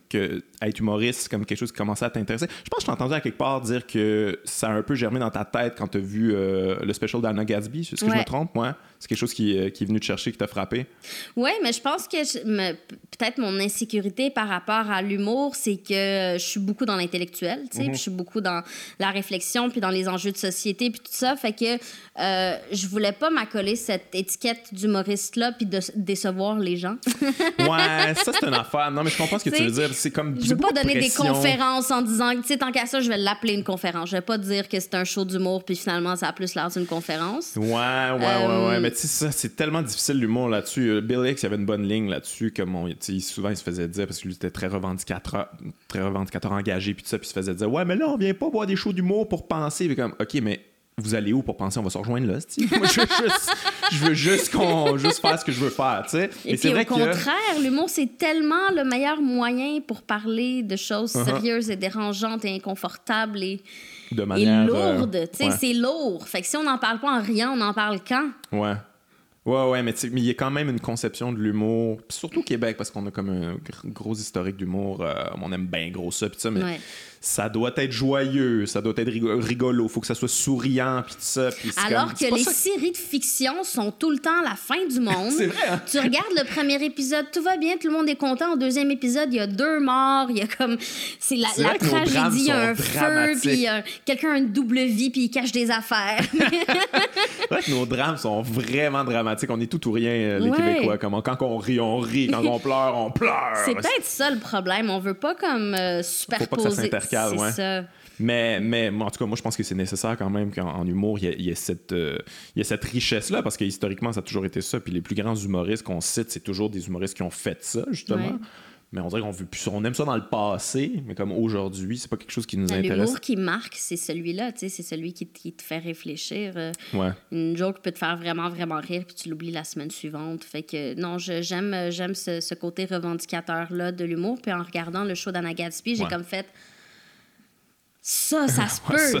que être humoriste, comme quelque chose qui commençait à t'intéresser. Je pense que je t'ai entendu à quelque part dire que ça a un peu germé dans ta tête quand tu as vu euh, le special d'Anna Gatsby. Est-ce que je me trompe, moi? C'est quelque chose qui, qui est venu te chercher, qui t'a frappé?
Oui, mais je pense que peut-être mon insécurité par rapport à l'humour, c'est que je suis beaucoup dans l'intellectuel, tu sais, puis je suis beaucoup dans la réflexion, puis dans les enjeux de société, puis tout ça. Fait que je voulais pas m'accoler cette étiquette d'humoriste-là puis de décevoir les gens. [laughs]
ouais, ça, c'est une affaire. Non, mais je comprends ce que tu veux dire. C'est comme.
Je veux pas donner des conférences en disant, tu sais, tant qu'à ça, je vais l'appeler une conférence. Je vais pas dire que c'est un show d'humour puis finalement, ça a plus l'air d'une conférence.
Ouais, ouais, ouais, ouais. Euh, mais tu sais, ça, c'est tellement difficile l'humour là-dessus. Euh, Bill Hicks, il avait une bonne ligne là-dessus. Comme on, souvent, il se faisait dire, parce que lui, était très revendicateur, très revendicateur engagé, puis tout ça, puis il se faisait dire, ouais, mais là, on vient pas voir des shows d'humour pour penser. comme, OK, mais vous allez où pour penser on va se rejoindre là [laughs] Moi, je veux juste, je veux juste qu'on juste faire ce que je veux faire, tu sais.
Et, puis, au contraire, l'humour c'est tellement le meilleur moyen pour parler de choses uh-huh. sérieuses et dérangeantes et inconfortables et, de manière, et euh, lourdes, tu sais, c'est lourd. Fait que si on n'en parle pas en rien, on en parle quand?
Ouais. Ouais, ouais, mais il y a quand même une conception de l'humour, surtout au Québec, parce qu'on a comme un gros historique d'humour. Euh, on aime bien gros ça, pis ça, mais ça doit être joyeux, ça doit être rigolo, faut que ça soit souriant, puis tout ça.
Alors que les séries de fiction sont tout le temps la fin du monde. [laughs]
c'est vrai. Hein?
Tu regardes le premier épisode, tout va bien, tout le monde est content. Au deuxième épisode, il y a deux morts, il y a comme. C'est la, la tragédie, il y a un feu, puis quelqu'un a une double vie, puis il cache des affaires. [laughs]
c'est vrai que nos drames sont vraiment dramatiques. On est tout ou rien, euh, les Québécois. Comme, quand on rit, on rit. Quand on [laughs] pleure, on pleure.
C'est peut-être ça le problème. On veut pas comme euh, superposer.
Mais, mais en tout cas, moi, je pense que c'est nécessaire quand même qu'en humour, il y, ait, cette, euh, cette richesse-là, parce que historiquement, ça a toujours été ça. Puis les plus grands humoristes qu'on cite, c'est toujours des humoristes qui ont fait ça, justement. Mais on dirait qu'on veut plus on aime ça dans le passé, mais comme aujourd'hui, c'est pas quelque chose qui nous intéresse.
L'humour qui marque, c'est celui-là, tu sais, c'est celui qui, te fait réfléchir. Euh, ouais. Une joke peut te faire vraiment, vraiment rire, puis tu l'oublies la semaine suivante. Fait que non, j'aime j'aime ce, ce, côté revendicateur-là de l'humour. Puis en regardant le show d'Anna Gatsby, j'ai comme fait ça, ça se peut.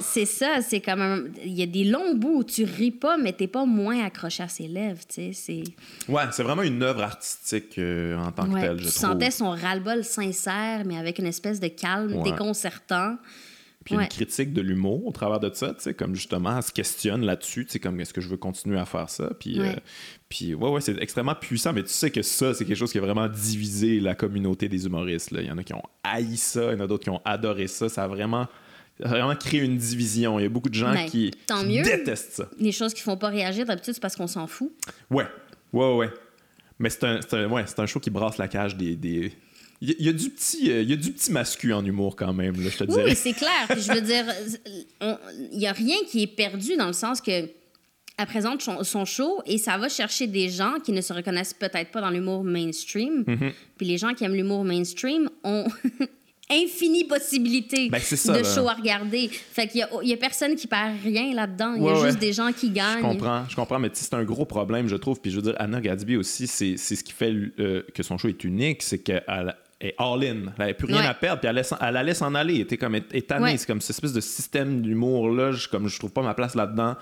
c'est ça, c'est comme Il y a des longs bouts où tu ris pas, mais t'es pas moins accroché à ses lèvres, tu sais.
Ouais, c'est vraiment une œuvre artistique euh, en tant que telle, je
tu sentais son ras-le-bol sincère, mais avec une espèce de calme déconcertant
puis une critique de l'humour au travers de ça, tu sais, comme justement, elle se questionne là-dessus, tu sais, comme est-ce que je veux continuer à faire ça, puis, ouais. Euh, puis ouais, ouais, c'est extrêmement puissant, mais tu sais que ça, c'est quelque chose qui a vraiment divisé la communauté des humoristes, là. Il y en a qui ont haï ça, il y en a d'autres qui ont adoré ça, ça a vraiment vraiment créé une division. Il y a beaucoup de gens ben, qui, détestent ça.
Les choses qui font pas réagir, d'habitude, c'est parce qu'on s'en fout.
Ouais, ouais, ouais. Mais c'est un, un, ouais, un show qui brasse la cage des, des, il y, a du petit, euh, il y a du petit mascu en humour quand même, là, je te dirais.
Oui, c'est clair. je veux dire, il n'y a rien qui est perdu dans le sens que elle présente son, show et ça va chercher des gens qui ne se reconnaissent peut-être pas dans l'humour mainstream. Mm-hmm. Puis les gens qui aiment l'humour mainstream ont [laughs] infini possibilités ben, de show à regarder. Fait qu'il y, a personne qui perd rien là-dedans. Il y a juste des gens qui gagnent.
Je comprends, je comprends, mais c'est un gros problème, je trouve. Puis je veux dire, Anna Gadsby aussi, c'est ce qui fait euh, que son show est unique, c'est qu'elle est all-in. Elle n'avait plus rien à perdre, puis elle, laisse, elle allait s'en aller. Elle était comme étonnée. C'est comme cette espèce de système d'humour-là. Je, comme je trouve pas ma place là-dedans.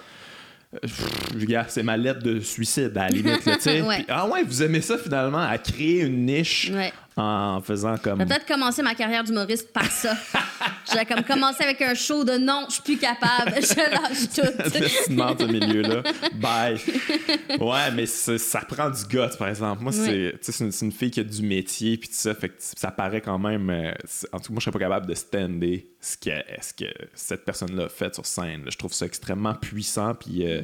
Euh, c'est ma lettre de suicide à la limite. [laughs] ah ouais, vous aimez ça finalement, à créer une niche en faisant comme.
Peut-être commencer ma carrière d'humoriste par ça. [laughs] J'ai comme commencé avec un show de non, je suis plus capable, [laughs] je lâche tout.
ce milieu-là. [laughs] Bye. Ouais, mais ça prend du goût, par exemple. Moi, c'est une, une, fille qui a du métier, puis tout ça, fait que ça paraît quand même. Euh, en tout cas, moi, je serais pas capable de stander ce que, ce que cette personne-là a fait sur scène. Je trouve ça extrêmement puissant, puis. Euh,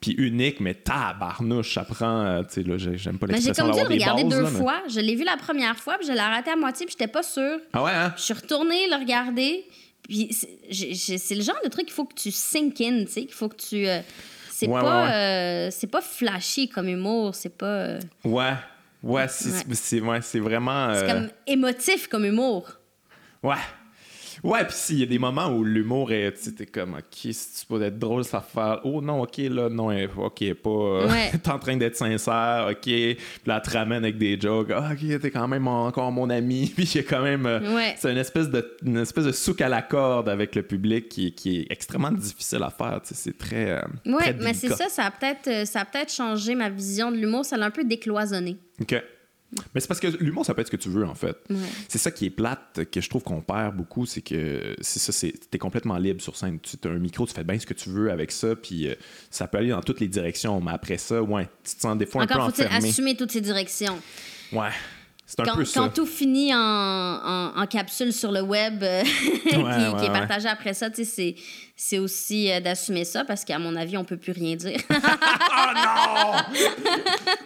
puis unique, mais tabarnouche, ça prend. Euh, tu sais, là, j'aime pas l'expression
bases. J'ai comme dû le regarder deux fois. Je l'ai vu la première fois, puis je l'ai arrêté à moitié, puis j'étais pas sûre.
Ah ouais, hein?
Je suis retournée le regarder, puis c'est le genre de truc qu'il faut que tu sink in, tu sais, qu'il faut que tu. Euh, c'est pas, euh, c'est pas flashy comme humour, c'est pas.
Ouais. Ouais, c'est ouais. vraiment.
C'est comme émotif comme humour.
Ouais. Ouais, puis s'il y a des moments où l'humour est, tu comme, ok, si tu peux être drôle, ça faire, oh non, ok, là, non, ok, pas, euh, [laughs] t'es en train d'être sincère, ok, puis là, tu ramènes avec des jokes, ah, ok, t'es quand même encore mon ami, [laughs] puis il y a quand même, euh, c'est une espèce de, une espèce de souk à la corde avec le public qui, qui est extrêmement difficile à faire, tu sais, c'est très. Euh,
ouais, mais c'est ça, ça a peut-être, ça a peut-être changé ma vision de l'humour, ça l'a un peu décloisonné.
Ok. Mais c'est parce que l'humour, ça peut être ce que tu veux, en fait. C'est ça qui est plate, que je trouve qu'on perd beaucoup, c'est que c'est ça, c'est, t'es complètement libre sur scène. Tu as un micro, tu fais bien ce que tu veux avec ça, puis euh, ça peut aller dans toutes les directions. Mais après ça, ouais, tu te sens des fois un peu enfermé.
Encore faut assumer toutes ces directions.
Ouais. C'est un
quand,
peu ça.
Quand tout finit en, en, capsule sur le web, euh, [laughs] qui, est partagé après ça, tu sais, c'est aussi euh, d'assumer ça parce qu'à mon avis, on peut plus rien dire.
oh [laughs] non!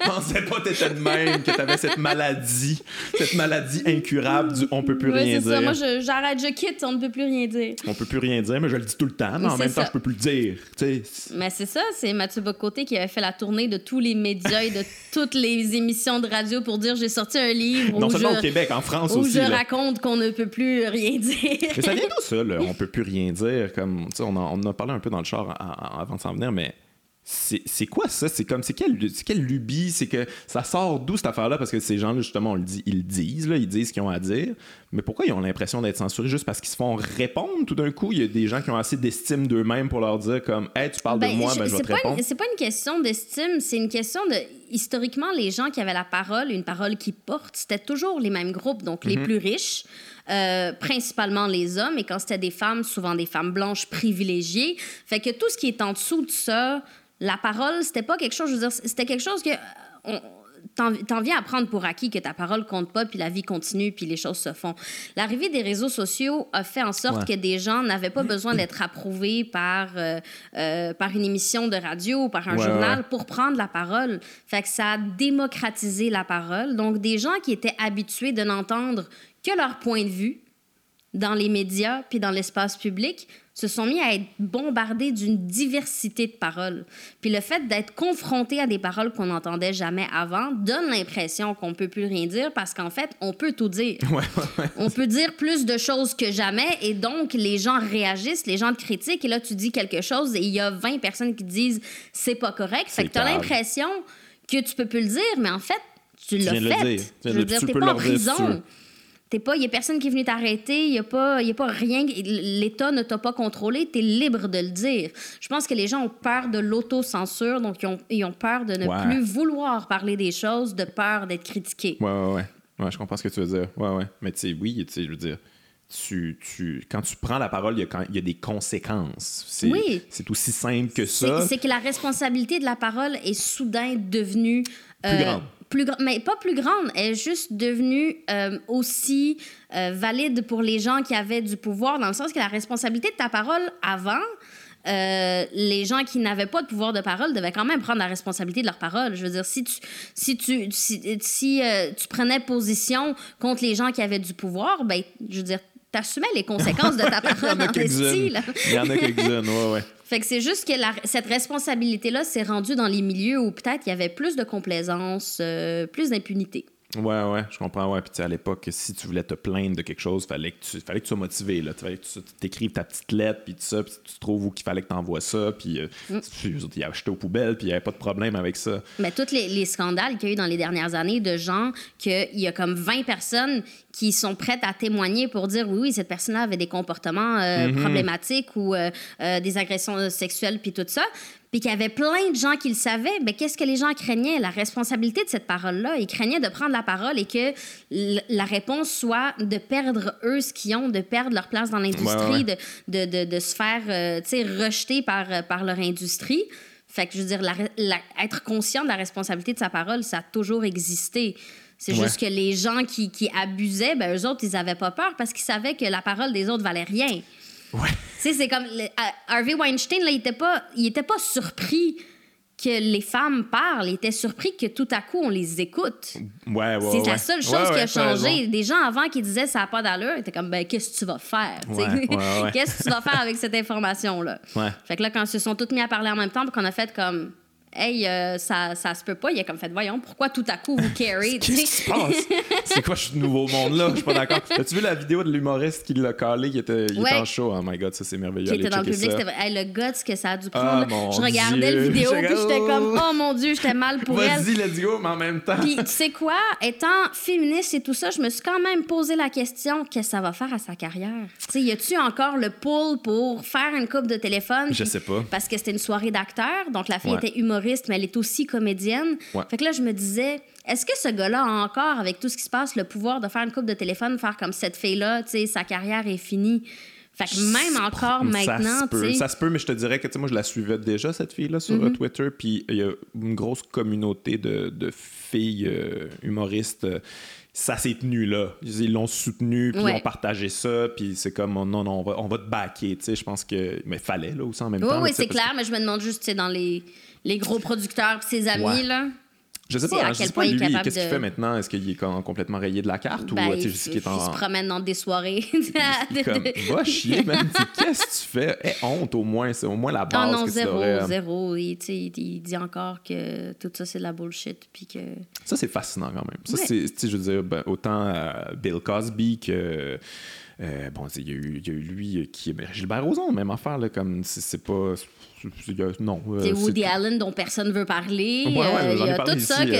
Je pensais pas que t'étais de même, que t'avais cette maladie, cette maladie incurable du on peut plus rien
c'est ça.
dire.
Moi, je- j'arrête, je quitte, on ne peut plus rien dire.
On peut plus rien dire, mais je le dis tout le temps, mais en même temps, je peux plus le dire. Tu sais,
Mais c'est ça, c'est Mathieu Bocoté qui avait fait la tournée de tous les médias et de toutes les émissions de radio pour dire j'ai sorti un livre
non
où,
seulement
je,
au Québec, en France
où
aussi.
je
là.
raconte qu'on ne peut plus rien dire.
Mais ça vient d'où ça, là? On peut plus rien dire. Comme, on, en, on en a parlé un peu dans le char en- en- avant de s'en venir, mais c'est quoi ça? C'est comme, c'est quelle, lubie? C'est que ça sort d'où cette affaire-là? Parce que ces gens-là, justement, on le dit, ils le disent, là, ils disent ce qu'ils ont à dire. Mais pourquoi ils ont l'impression d'être censurés? Juste parce qu'ils se font répondre tout d'un coup? Il y a des gens qui ont assez d'estime d'eux-mêmes pour leur dire comme, hey, tu parles
Ben,
de moi,
je-
ben je vais te
pas
répondre.
une- C'est pas une question d'estime, c'est une question de. Historiquement, les gens qui avaient la parole, une parole qui porte, c'était toujours les mêmes groupes, donc
Mhm.
les plus riches, euh, principalement les hommes, et quand c'était des femmes, souvent des femmes blanches privilégiées. Fait que tout ce qui est en dessous de ça, la parole, c'était pas quelque chose, je veux dire, c'était quelque chose que. euh, T'en viens à prendre pour acquis que ta parole compte pas, puis la vie continue, puis les choses se font. L'arrivée des réseaux sociaux a fait en sorte
Ouais.
que des gens n'avaient pas besoin d'être approuvés par, euh, euh, par une émission de radio ou par un
Ouais,
journal
ouais.
pour prendre la parole. Fait que ça a démocratisé la parole. Donc, des gens qui étaient habitués de n'entendre que leur point de vue dans les médias puis dans l'espace public se sont mis à être bombardés d'une diversité de paroles. Puis le fait d'être confronté à des paroles qu'on n'entendait jamais avant donne l'impression qu'on peut plus rien dire parce qu'en fait, on peut tout dire. [laughs]
Ouais, ouais, ouais.
On peut dire plus de choses que jamais et donc les gens réagissent, les gens te critiquent et là tu dis quelque chose et il y a 20 personnes qui disent c'est pas correct. Fait que tu as l'impression que tu peux plus le dire mais en fait tu l'as
de le
fait.
dire.
Je veux dire t'es pas en prison. T'es pas, il y a personne qui est venu t'arrêter, il y a pas, y a pas rien, l'État ne t'a pas contrôlé, t'es libre de le dire. Je pense que les gens ont peur de l'autocensure, donc ils ont, ils ont peur de ne
Ouais.
plus vouloir parler des choses, de peur d'être critiqués.
Ouais, ouais, ouais. Ouais, je comprends ce que tu veux dire. Ouais, ouais. Mais tu sais, oui, tu sais, je veux dire, tu, tu, quand tu prends la parole, il y a, quand- il y a des conséquences. C'est,
Oui.
C'est aussi simple que ça.
c'est que la responsabilité de la parole est soudain devenue
Plus grande.
Plus mais pas plus grande, elle est juste devenue euh, aussi euh, valide pour les gens qui avaient du pouvoir, dans le sens que la responsabilité de ta parole avant, euh, les gens qui n'avaient pas de pouvoir de parole devaient quand même prendre la responsabilité de leur parole. Je veux dire, si tu, si tu, si, si, euh, tu prenais position contre les gens qui avaient du pouvoir, ben, je veux dire, t'assumais les conséquences de ta [laughs] parole.
Il y en a quelques-unes, ouais, ouais.
Fait que c'est juste que cette responsabilité-là s'est rendue dans les milieux où peut-être il y avait plus de complaisance, euh, plus d'impunité.
Ouais, ouais, je comprends. Ouais. Puis tu sais, à l'époque, si tu voulais te plaindre de quelque chose, fallait que tu, fallait que tu sois motivé. Là. Fallait que tu t'écrives ta petite lettre, puis tout ça, puis tu trouves où qu'il fallait que tu envoies ça, puis euh,
Mm.
ils avaient jeté aux poubelles, puis il n'y avait pas de problème avec ça.
Mais tous les, les scandales qu'il y a eu dans les dernières années de gens qu'il y a comme 20 personnes qui sont prêtes à témoigner pour dire oui, oui, cette personne-là avait des comportements euh,
Mm-hmm.
problématiques ou euh, euh, des agressions sexuelles, puis tout ça. Puis qu'il y avait plein de gens qui le savaient. Mais qu'est-ce que les gens craignaient? La responsabilité de cette parole-là. Ils craignaient de prendre la parole et que la réponse soit de perdre eux ce qu'ils ont, de perdre leur place dans l'industrie,
Ouais,
De, de, de, de se faire euh, tu sais, rejeter par, euh, par leur industrie. Fait que je veux dire, la, la- être conscient de la responsabilité de sa parole, ça a toujours existé. C'est
Ouais.
juste que les gens qui, qui abusaient, ben, eux autres, ils avaient pas peur parce qu'ils savaient que la parole des autres valait rien.
Ouais.
Tu sais, c'est comme. le- Harvey Weinstein, là, il était pas, il était pas surpris que les femmes parlent. Il était surpris que tout à coup, on les écoute.
Ouais, ouais.
C'est la seule chose qui a changé. Des gens avant qui disaient ça n'a pas d'allure, étaient comme, ben, qu'est-ce que tu vas faire? [laughs] qu'est-ce que tu vas faire avec cette information-là?
Ouais.
Fait que là, quand ils se sont tous mis à parler en même temps, qu'on a fait comme, hey, euh, ça, ça se peut pas, il a comme fait, voyons, pourquoi tout à coup vous carry? [laughs]
Qu'est-ce qui se passe? [laughs] C'est quoi ce nouveau monde-là? Je suis pas d'accord. As-tu vu la vidéo de l'humoriste qui l'a calé? Il était, il était
Ouais.
en show? Oh my god, ça c'est merveilleux.
qui était dans le public, c'était hey, le guts que ça a dû
Ah,
prendre.
mon
je regardais le vidéo, puis j'étais
comme,
comme, oh mon Dieu, j'étais mal pour elle.
Vas-y, let's go, mais en même temps.
Puis tu sais quoi, étant féministe et tout ça, je me suis quand même posé la question qu'est-ce que ça va faire à sa carrière? Tu sais, y a-tu encore le pull pour faire une coupe de téléphone?
Je
puis-
sais pas.
Parce que c'était une soirée d'acteurs, donc la fille
Ouais.
était humoriste, mais elle est aussi comédienne.
Ouais.
Fait que là, je me disais, est-ce que ce gars-là a encore, avec tout ce qui se passe, le pouvoir de faire une coupe de téléphone, faire comme cette fille-là, tu sais, sa carrière est finie? Fait que même encore maintenant, tu.
Ça se peut, mais je te dirais que tu sais, moi, je la suivais déjà, cette fille-là, sur
Mm-hmm.
euh, Twitter. Puis il y a une grosse communauté de, de filles euh, humoristes euh, ça s'est tenu là. Ils l'ont soutenu, puis
Ouais.
ils ont partagé ça, puis c'est comme, oh, non, non, on va, on va te backer, tu sais, je pense que... Mais fallait, là, aussi, en même
Oui,
temps.
oui,
sais,
c'est clair, mais je me demande juste, tu sais, dans les, les gros producteurs et ses amis,
Ouais.
là.
Je sais pas,
à
je
quel point
pas,
il est
lui,
capable
qu'est-ce qu'il fait maintenant? Est-ce qu'il est com- complètement rayé de la carte?
Ben,
ou, tu
il, se promène dans des soirées. [laughs] [laughs]
va chier, man. Qu'est-ce que tu fais? Honte, au moins. C'est au moins la
Ah
base
non,
que tu
zéro,
devrais-
zéro. Il, dit encore que tout ça, c'est de la bullshit. Puis que...
Ça, c'est fascinant quand même. Ça, c'est, je veux dire, ben, autant euh, Bill Cosby que. Euh, bon, il y, a eu, il y a eu lui euh, qui. ben, Gilbert Rozon, même affaire, là, comme c'est, pas. a- non. euh,
C'est Woody Allen dont personne veut parler.
Ouais, ouais,
Euh,
j'en
il y a
parlé
tout ça que.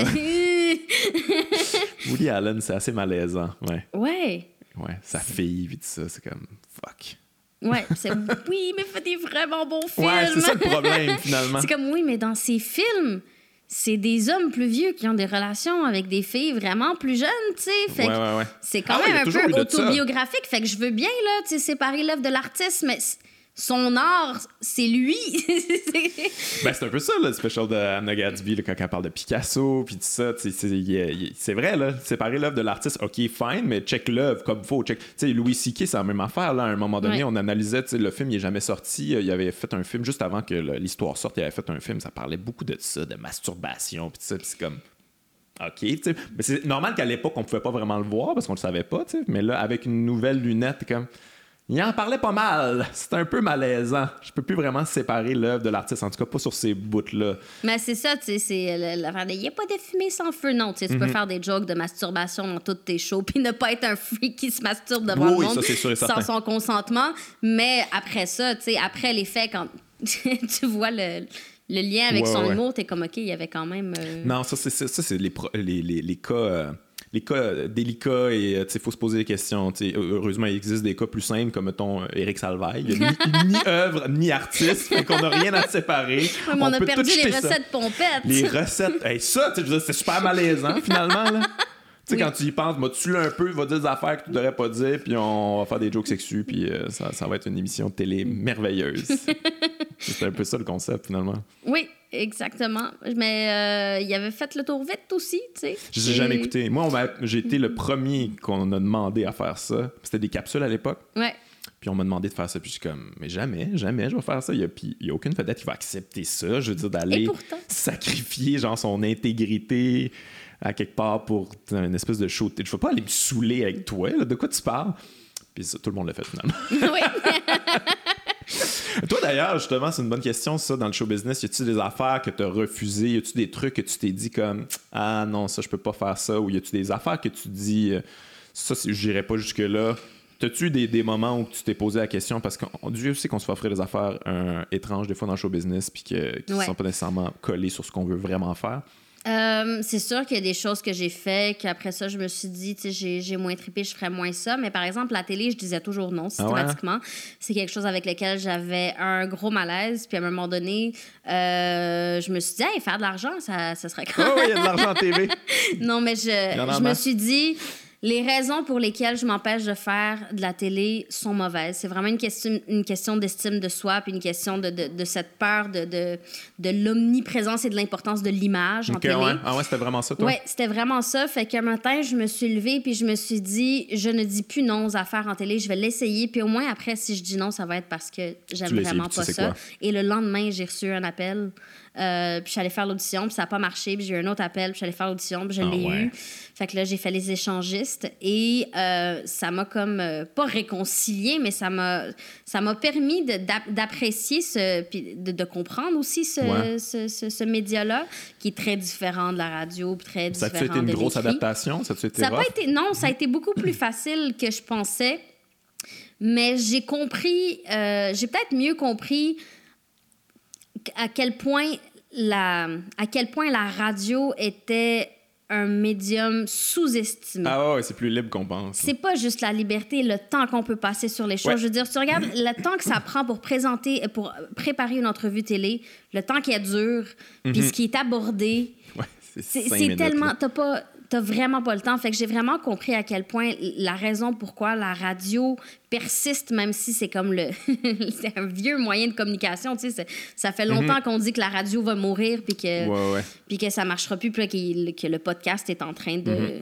[laughs]
Woody Allen, c'est assez malaisant. Ouais.
ouais.
Ouais. Sa fille, vite ça, c'est comme. Fuck.
Ouais, c'est [laughs] oui, mais fait des vraiment bons films.
Ouais, c'est ça le problème, finalement. [laughs]
C'est comme oui, mais dans ces films, c'est des hommes plus vieux qui ont des relations avec des filles vraiment plus jeunes, tu sais. Fait
Ouais,
que
ouais, ouais.
c'est quand
Ah
même un peu autobiographique. Fait que je veux bien, là, tu sais, séparer l'œuvre de l'artiste, mais son art, c'est lui. [laughs]
Ben, c'est un peu ça, le special de Anna Gatsby, là, quand elle parle de Picasso, puis tout ça. C'est vrai, là, séparer l'œuvre de l'artiste, ok, fine, mais check l'œuvre comme faut. Check. Louis C.K., c'est la même affaire, là. À un moment donné,
Ouais.
on analysait, le film, il est jamais sorti. Il avait fait un film juste avant que l'histoire sorte, il avait fait un film, ça parlait beaucoup de ça, de masturbation, puis ça, puis c'est comme. OK. Mais c'est normal qu'à l'époque, on pouvait pas vraiment le voir parce qu'on le savait pas. Mais là, avec une nouvelle lunette, comme. Il en parlait pas mal. C'était un peu malaisant. Je peux plus vraiment séparer l'œuvre de l'artiste, en tout cas pas sur ces bouts-là.
mais c'est ça, tu sais, c'est le- l'affaire de. Il n'y a pas de fumée sans feu, non. Tu peux faire des jokes de masturbation dans toutes tes shows, puis ne pas être un freak qui se masturbe devant
Oui,
le monde
ça, c'est sûr et
sans
certain.
son consentement. Mais après ça, tu sais, après les faits, quand [laughs] tu vois le, le lien avec
Ouais,
son
ouais.
humour, t'es comme, OK, il y avait quand même. euh,
Non, ça, c'est, ça, ça, c'est les, pro- les, les, les cas. euh, les cas euh, délicats et euh, il faut se poser des questions. Heureusement, il existe des cas plus simples comme, mettons, euh, Éric Salvaille. Il n'y a ni, [laughs] ni œuvre, ni artiste, fait qu'on n'a rien à séparer.
Mais on, a
peut
perdu les
jeter ça.
recettes pompettes.
Les recettes. Hey, ça, c'est super malaisant, finalement. Là. [laughs] Sais,
Oui.
quand tu y penses, bah, tu un peu, va dire des affaires que tu devrais pas dire, puis on va faire des jokes sexus, puis euh, ça, ça va être une émission de télé merveilleuse. [laughs] c'est un peu ça le concept, finalement.
Oui, exactement. Mais euh, il avait fait le tour vite aussi, tu sais.
Je l'ai
Et-
jamais écouté. Moi, j'ai été le premier qu'on a demandé à faire ça. C'était des capsules à l'époque.
Ouais.
Puis on m'a demandé de faire ça. Puis je suis comme, mais jamais, jamais, je vais faire ça. Il y a, a aucune vedette qui va accepter ça. Je veux dire, d'aller sacrifier, genre, son intégrité à quelque part pour une espèce de show. Je veux pas aller me saouler avec toi. là. De quoi tu parles? Puis ça, tout le monde l'a fait finalement. [laughs]
oui. [laughs]
Toi d'ailleurs, justement, c'est une bonne question, ça, dans le show business. Y a-tu des affaires que tu as refusées? Y a-tu des trucs que tu t'es dit comme Ah non, ça, je peux pas faire ça? Ou y a-tu des affaires que tu dis euh, Ça, j'irai pas jusque-là? T'as-tu eu des, des moments où tu t'es posé la question? Parce qu'on Dieu sait qu'on se fait offrir des affaires euh, étranges des fois dans le show business puis que, qui
Ouais.
sont pas nécessairement collées sur ce qu'on veut vraiment faire.
Euh, c'est sûr qu'il y a des choses que j'ai fait qu'après ça, je me suis dit, tu sais, j'ai, moins trippé, je ferais moins ça. Mais par exemple, la télé, je disais toujours non,
Ah ouais,
systématiquement. C'est quelque chose avec lequel j'avais un gros malaise. Puis à un moment donné, euh, je me suis dit, hey, faire de l'argent, ça, ça serait quand
Oh, oui, il y a de l'argent en TV. [laughs]
Non, mais je, je me suis dit, les raisons pour lesquelles je m'empêche de faire de la télé sont mauvaises. C'est vraiment une question, une question d'estime de soi, puis une question de, de, de cette peur de, de, de l'omniprésence et de l'importance de l'image en télé.
ouais. Ah ouais, c'était vraiment ça, toi?
Ouais, c'était vraiment ça. Fait qu'un matin, je me suis levée puis je me suis dit, je ne dis plus non aux affaires en télé, je vais l'essayer. Puis au moins après, si je dis non, ça va être parce que j'aime vraiment pas ça.
quoi?
Et le lendemain, j'ai reçu un appel. Euh, puis allée faire l'audition, puis ça n'a pas marché. Puis j'ai eu un autre appel, puis allée faire l'audition, puis je
Ah
l'ai
ouais.
eu. Fait que là, j'ai fait les échangistes et euh, ça m'a comme euh, pas réconcilié, mais ça m'a ça m'a permis d'apprécier ce puis de, de comprendre aussi ce,
Ouais.
ce, ce- ce média-là qui est très différent de la radio, puis très
Ça
différent
été une grosse adaptation? Ça été
Ça a pas été non, ça a été beaucoup plus facile que je pensais. Mais j'ai compris, euh, j'ai peut-être mieux compris à quel point la, à quel point la radio était un médium sous-estimé.
Ah ouais, c'est plus libre qu'on pense.
C'est pas juste la liberté, le temps qu'on peut passer sur les choses.
Ouais.
Je veux dire, tu regardes [clears throat] le temps que ça prend pour présenter, pour préparer une entrevue télé, le temps qui est dur, puis ce qui est abordé,
Ouais, c'est
tellement. T'as pas. T'as vraiment pas le temps. Fait que j'ai vraiment compris à quel point la raison pourquoi la radio persiste, même si c'est comme le. [laughs] c'est un vieux moyen de communication. Tu sais, ça fait longtemps qu'on dit que la radio va mourir puis que,
Mhm. Ouais, ouais.
puis que ça marchera plus, puis là, que le podcast est en train de.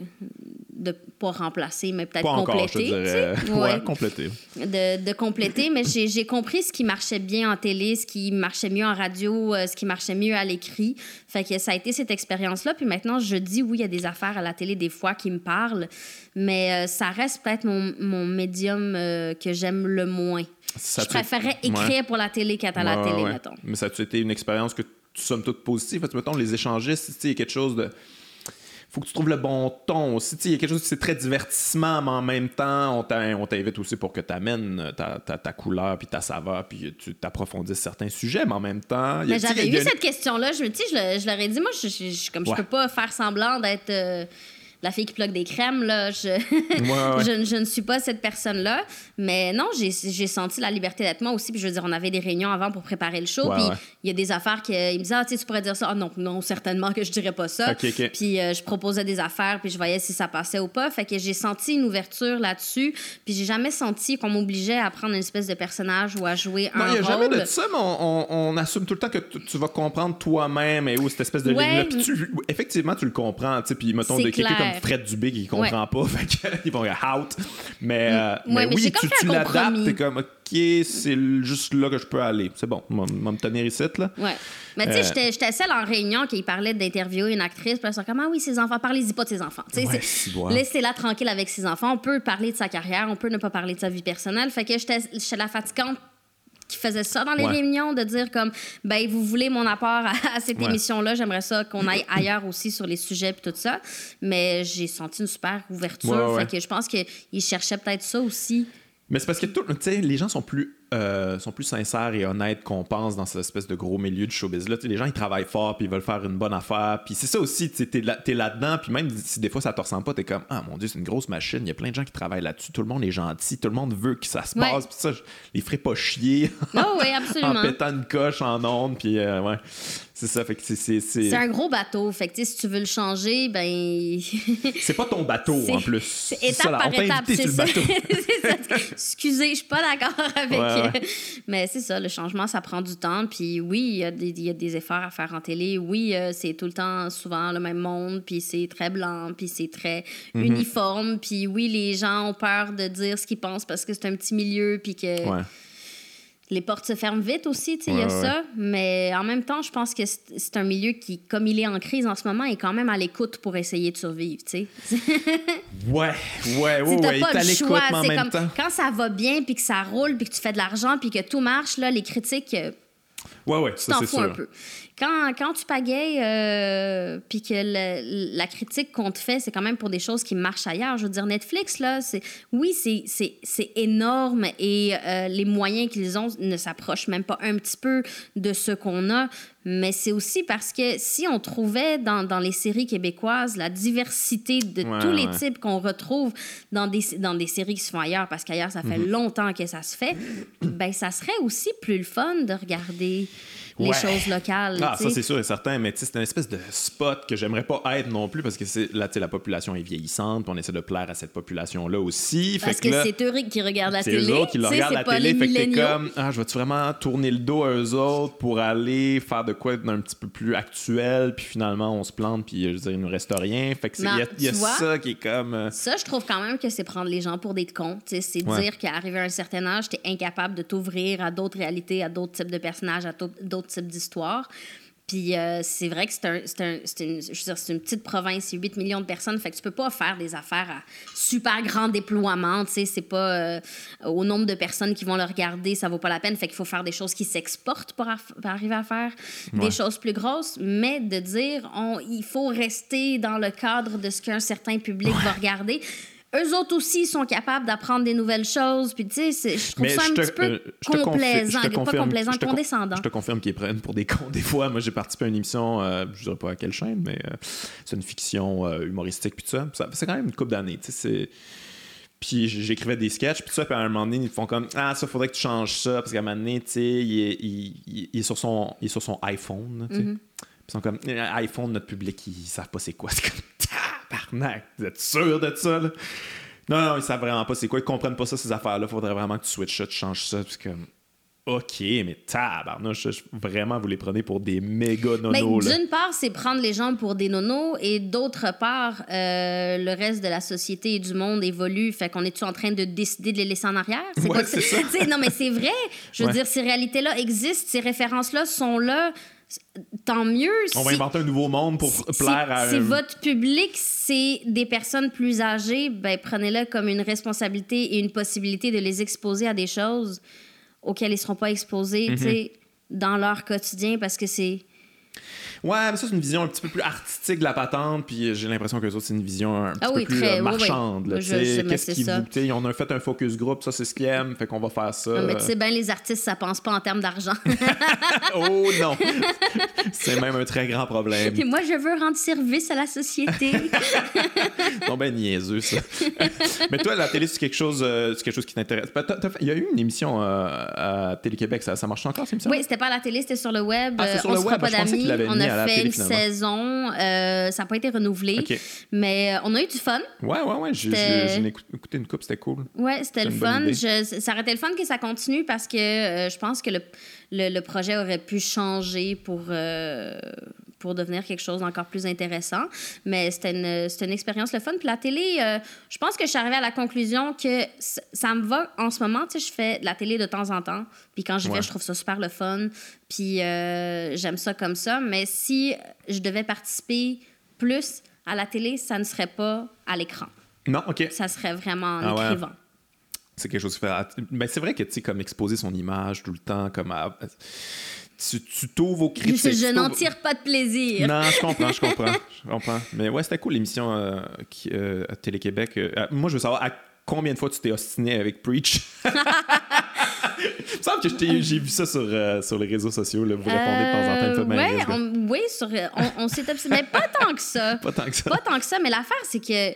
De pas remplacer, mais peut-être
Pas encore, je te
compléter.
Ouais,
Ouais.
compléter.
de, de compléter, mais j'ai compris ce qui marchait bien en télé, ce qui marchait mieux en radio, euh, ce qui marchait mieux à l'écrit. Fait que ça a été cette expérience-là. Puis maintenant, je dis oui, il y a des affaires à la télé des fois qui me parlent, mais euh, ça reste peut-être mon, mon médium euh, que j'aime le moins.
Ça
je préférais
Ouais.
écrire pour la télé qu'être à la télé, mettons.
Mais ça a été une expérience que tu sommes toute positive? Parce que, mettons, les échangistes, il y a quelque chose de. Faut que tu trouves le bon ton aussi. Il y a quelque chose, c'est très divertissement, mais en même temps, on t'in- on t'invite aussi pour que tu amènes ta, ta, ta couleur puis ta saveur, puis tu t'approfondisses certains sujets, mais en même temps.
Mais j'avais eu
une-
cette question-là. Je, tu sais, je, je leur ai dit, moi, je, je- je- comme je peux pas faire semblant d'être euh, la fille qui plug des crèmes, là. Je, [laughs]
Ouais, ouais.
je, je ne suis pas cette personne-là. Mais non, j'ai senti la liberté d'être moi aussi. Puis je veux dire, on avait des réunions avant pour préparer le show.
Ouais,
puis il y a des affaires qu'il me disait, ah, tu pourrais dire ça. Ah non, non, certainement que je dirais pas ça. Puis euh, je proposais des affaires, puis je voyais si ça passait ou pas. Fait que j'ai senti une ouverture là-dessus. Puis j'ai jamais senti qu'on m'obligeait à prendre une espèce de personnage ou à jouer
Non,
un
il n'y a jamais
rôle.
de ça, mais on, on- on assume tout le temps que tu, vas comprendre toi-même et où cette espèce de ligne-là. Puis tu- effectivement, tu le comprends. Puis mettons, de quelqu'un
clair.
Comme Fred Dubé qui comprend pas, [laughs] fait qu'ils vont dire out. Mais, euh.
Ouais, mais
oui, tu, l'adaptes, t'es comme, OK, c'est juste là que je peux aller. C'est bon, on va me tenir ici, là.
Ouais. Mais tu sais,
Euh,
j'étais- celle en réunion qui parlait d'interviewer une actrice. Puis elle comme, ah oui, ses enfants, parlez-y pas de ses enfants.
Ouais.
Laissez-la tranquille avec ses enfants. On peut parler de sa carrière, on peut ne pas parler de sa vie personnelle. Fait que j'étais j'étais la fatigante qui faisait ça dans les
Ouais.
réunions, de dire comme, ben, vous voulez mon apport à, à cette
Ouais.
émission-là, j'aimerais ça qu'on aille ailleurs aussi sur les sujets puis tout ça. Mais j'ai senti une super ouverture. Fait que je pense qu'ils cherchaient peut-être ça aussi.
Mais c'est parce que tout- les gens sont plus, euh, sont plus sincères et honnêtes qu'on pense dans cette espèce de gros milieu du showbiz-là. Les gens, ils travaillent fort, puis ils veulent faire une bonne affaire. Puis c'est ça aussi, t'es là- t'es là-dedans, puis même si des fois ça te ressemble pas, t'es comme, ah mon Dieu, c'est une grosse machine. Il y a plein de gens qui travaillent là-dessus. Tout le monde est gentil. Tout le monde veut que ça se
Ouais.
passe. Puis ça, je les ferai pas chier
Oh oui, [laughs]
en pétant une coche en ondes. Puis euh, ouais, c'est ça. Fait que c'est- c'est.
Un gros bateau. Fait que, si tu veux le changer, ben. [laughs]
c'est pas ton bateau en plus.
C'est
ça,
étape
là,
par
on
étape, c'est ça.
bateau. [laughs]
C'est ça. Excusez, je suis pas d'accord avec.
Ouais, ouais.
euh, Mais c'est ça, le changement, ça prend du temps. Puis oui, il y, a des- il y a des efforts à faire en télé. Oui, euh, c'est tout le temps, souvent, le même monde. Puis c'est très blanc. Puis c'est très
Mhm.
uniforme. Puis oui, les gens ont peur de dire ce qu'ils pensent parce que c'est un petit milieu. Puis que
Ouais.
Les portes se ferment vite aussi, tu sais, il y a
Ouais,
ça. Mais en même temps, je pense que c'est un milieu qui, comme il est en crise en ce moment, est quand même à l'écoute pour essayer de survivre, tu sais.
Ouais, ouais, [laughs] ouais, ouais.
pas
à
le
l'écoute,
choix.
mais en
C'est
même
comme
temps.
quand ça va bien, puis que ça roule, puis que tu fais de l'argent, puis que tout marche, là, les critiques, euh,
Ouais, ouais,
tu
ça
t'en fous
sûr.
un peu. Quand, quand tu pagayes, euh, puis que le- la critique qu'on te fait, c'est quand même pour des choses qui marchent ailleurs. Je veux dire, Netflix, là, c'est oui, c'est- c'est c'est énorme et euh, les moyens qu'ils ont ne s'approchent même pas un petit peu de ce qu'on a. Mais c'est aussi parce que si on trouvait dans, dans les séries québécoises la diversité de
Ouais,
tous les types qu'on retrouve dans des, dans des séries qui se font ailleurs, parce qu'ailleurs, ça fait
Mhm.
longtemps que ça se fait, ben ça serait aussi plus le fun de regarder les
Ouais.
choses locales.
Ah, ça c'est sûr et certain, mais c'est une espèce de spot que j'aimerais pas être non plus parce que c'est là, tu sais, la population est vieillissante, on essaie de plaire à cette population-là aussi.
Parce
fait
que, c'est eux qui regardent la
c'est
télé.
eux autres qui regardent
c'est
la
pas
télé, fait que t'es comme, ah, je vais-tu vraiment tourner le dos à eux autres pour aller faire de quoi d'un petit peu plus actuel, puis finalement on se plante, puis je veux dire, il nous reste rien. Fait que c'est- il y a, il y a
tu vois?
ça qui est comme. euh,
Ça, je trouve quand même que c'est prendre les gens pour des cons. C'est
Ouais.
dire qu'à arriver à un certain âge, tu es incapable de t'ouvrir à d'autres réalités, à d'autres types de personnages, à to- d'autres types d'histoires. Puis euh, c'est vrai que c'est un, un- une, une petite province, c'est 8 millions de personnes, fait que tu peux pas faire des affaires à super grand déploiement, tu sais, c'est pas euh, au nombre de personnes qui vont le regarder, ça vaut pas la peine, fait qu'il faut faire des choses qui s'exportent pour, arriver à faire
Ouais.
des choses plus grosses, mais de dire on, il faut rester dans le cadre de ce qu'un certain public va regarder. Eux autres aussi sont capables d'apprendre des nouvelles choses. Puis, tu sais, je trouve
Mais
ça un
te-
petit peu
euh,
complaisant.
je te
Pas
confirme-
complaisant,
je te con-
condescendant.
Je te confirme qu'ils prennent pour des [laughs] cons des fois. Moi, j'ai participé à une émission, euh, je dirais pas à quelle chaîne, mais euh, c'est une fiction euh, humoristique puis tout ça. Ça C'est quand même une couple d'années, tu sais, c'est... Puis j'écrivais des sketchs, puis ça, puis à un moment donné, ils font comme Ah, ça, faudrait que tu changes ça, parce qu'à un moment donné, tu sais, il est, il- il- il est sur son, il est sur son iPhone, tu sais.
Mm-hmm.
Puis ils sont comme iPhone, notre public, ils savent pas c'est quoi. Comme Tabarnak, vous êtes sûr de ça, là? Non, non, ils savent vraiment pas c'est quoi. Ils comprennent pas ça, ces affaires-là. Faudrait vraiment que tu switches ça, tu changes ça. Parce que OK, mais tabarnouche, vraiment, vous les prenez pour des méga
Ben,
nonos, là.
D'une part, c'est prendre les gens pour des nonos, et d'autre part, euh, le reste de la société et du monde évolue. Fait qu'on est-tu en train de décider de les laisser en arrière?
Ouais, c'est ça. [laughs]
Tu sais, non, mais c'est vrai. Je veux
Ouais.
dire, ces réalités-là existent, ces références-là sont là. Tant mieux.
On va inventer un nouveau monde pour plaire à
Si votre public, c'est des personnes plus âgées, ben, prenez-le comme une responsabilité et une possibilité de les exposer à des choses auxquelles ils ne seront pas exposés tu sais, dans leur quotidien parce que c'est.
Ouais, mais ça, c'est une vision un petit peu plus artistique de la patente, puis j'ai l'impression que les autres, c'est une vision un petit
Ah
peu
oui,
plus
très-
euh,
oui, oui.
marchande.
Je- je- mais
Qu'est-ce
c'est
qui vous. On a fait un focus group, ça, c'est ce qu'ils aiment, fait qu'on va faire ça.
Non, mais tu sais bien, les artistes, ça pense pas en termes d'argent. [laughs]
oh non! [laughs] c'est même un très grand problème.
Et moi, je veux rendre service à la société. [laughs]
Non, ben niaiseux, ça. mais toi, la télé, c'est quelque chose, euh, c'est quelque chose qui t'intéresse. Il y a eu une émission euh, à Télé-Québec, ça, ça marche encore, émission?
oui, c'était pas à la télé, c'était sur le web.
Ah, c'est
Euh,
sur
on
le
se
web.
pas
Je pensais qu'il
d'amis.
l'avait
On
mis à
a
la
fait
télé,
une saison. euh, ça n'a pas été renouvelé. Mais euh, on a eu du fun.
Ouais, ouais, ouais. J'ai écouté une coupe, c'était cool.
Ouais, c'était le fun. Je- ça aurait été le fun que ça continue parce que euh, je pense que le, le, le projet aurait pu changer pour, euh, pour devenir quelque chose d'encore plus intéressant. Mais c'était une, c'était une expérience le fun. Puis la télé, euh, je pense que je suis arrivée à la conclusion que c- ça me va en ce moment. Tu sais, je fais de la télé de temps en temps. Puis quand je
Ouais.
vais, je trouve ça super le fun. Puis euh, j'aime ça comme ça. Mais si je devais participer plus à la télé, ça ne serait pas à l'écran.
Non, OK.
Ça serait vraiment en
Ah ouais.
écrivant.
C'est quelque chose qui fait. Ben, c'est vrai que, tu sais, comme exposer son image tout le temps, comme. à- Tu tu t'ouvres aux critiques.
Je, n'en tire pas de plaisir.
Non, je comprends, je [laughs] comprends. Je comprends. Mais ouais, c'était cool l'émission euh, qui, euh, à Télé-Québec. Euh, moi, je veux savoir à combien de fois tu t'es ostiné avec Preach? [laughs] Il me semble que j'ai vu ça sur, sur les réseaux sociaux. Là. Vous répondez de temps en temps, une fois de malaise,
ouais,
là.
on, oui, sur, on, on s'est obstiné. Mais pas tant que ça. [laughs]
Pas tant que ça.
Pas tant que ça, mais l'affaire, c'est que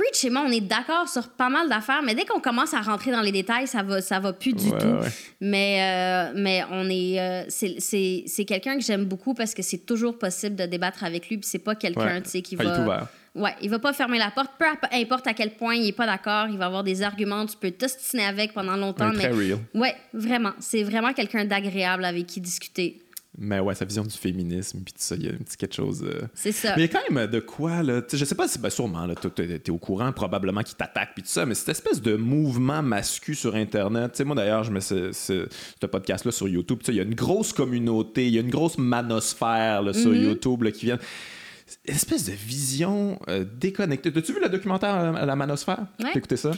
Preach et moi, on est d'accord sur pas mal d'affaires, mais dès qu'on commence à rentrer dans les détails, ça va, ça va plus du
Ouais,
tout.
ouais.
Mais, euh, mais on est. euh, c'est- c'est c'est quelqu'un que j'aime beaucoup parce que c'est toujours possible de débattre avec lui, puis c'est pas quelqu'un,
Ouais.
tu sais, qui
il
va.
est ouvert.
Ouais, il va pas fermer la porte, peu importe à quel point il est pas d'accord, il va avoir des arguments, tu peux t'ostiner avec pendant longtemps, mais
très real.
ouais, vraiment, c'est vraiment quelqu'un d'agréable avec qui discuter.
Mais ouais, sa vision du féminisme, puis tout ça, il y a un petit quelque chose. euh,
C'est ça.
Mais il y a quand même de quoi, là. Je sais pas si, ben, sûrement, là, t'es au courant, probablement qu'ils t'attaquent, puis tout ça, mais cette espèce de mouvement mascu sur Internet. Tu sais, moi, d'ailleurs, je mets ce, ce- ce podcast-là sur YouTube. Il y a une grosse communauté, il y a une grosse manosphère là, sur YouTube là, qui vient. Espèce de vision euh, déconnectée. As-tu vu le documentaire euh, La Manosphère?
Ouais.
T'as écouté ça?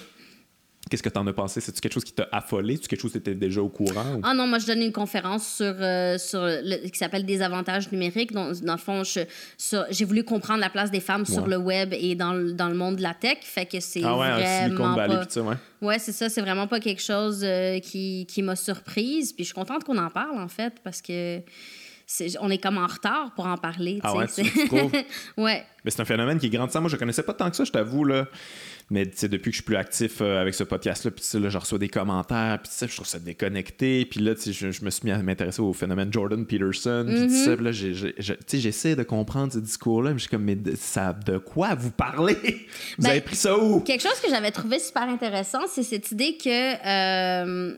Qu'est-ce que t'en as pensé? C'est-tu quelque chose qui t'a affolé? C'est-tu quelque chose que t'étais déjà au courant? ou-
Ah non, moi, je donnais une conférence sur, euh, sur le, qui s'appelle Des avantages numériques. Dans le fond, j'ai voulu comprendre la place des femmes sur le web et dans, le- dans le monde de la tech. Fait que c'est
Ah ouais,
vraiment
Valley,
pas...
ça, ouais.
Ouais, c'est ça. C'est vraiment pas quelque chose euh, qui, qui m'a surprise. Puis je suis contente qu'on en parle, en fait, parce que c'est- on est comme en retard pour en parler.
Ah
tu
ouais, tu- tu [laughs]
ouais.
Mais c'est un phénomène qui est grandissant. Moi, je connaissais pas tant que ça, je t'avoue, là. Mais depuis que je suis plus actif euh, avec ce podcast-là, puis tu sais, là, je reçois des commentaires, puis tu sais, je trouve ça déconnecté. Puis là, je, je me suis mis à m'intéresser au phénomène Jordan Peterson, puis. Puis là, j'essaie de comprendre ce discours-là, mais je suis comme, mais de, ça, de quoi vous parlez? [laughs] Vous
Ben,
avez pris ça où?
Quelque chose que j'avais trouvé super intéressant, c'est cette idée que euh,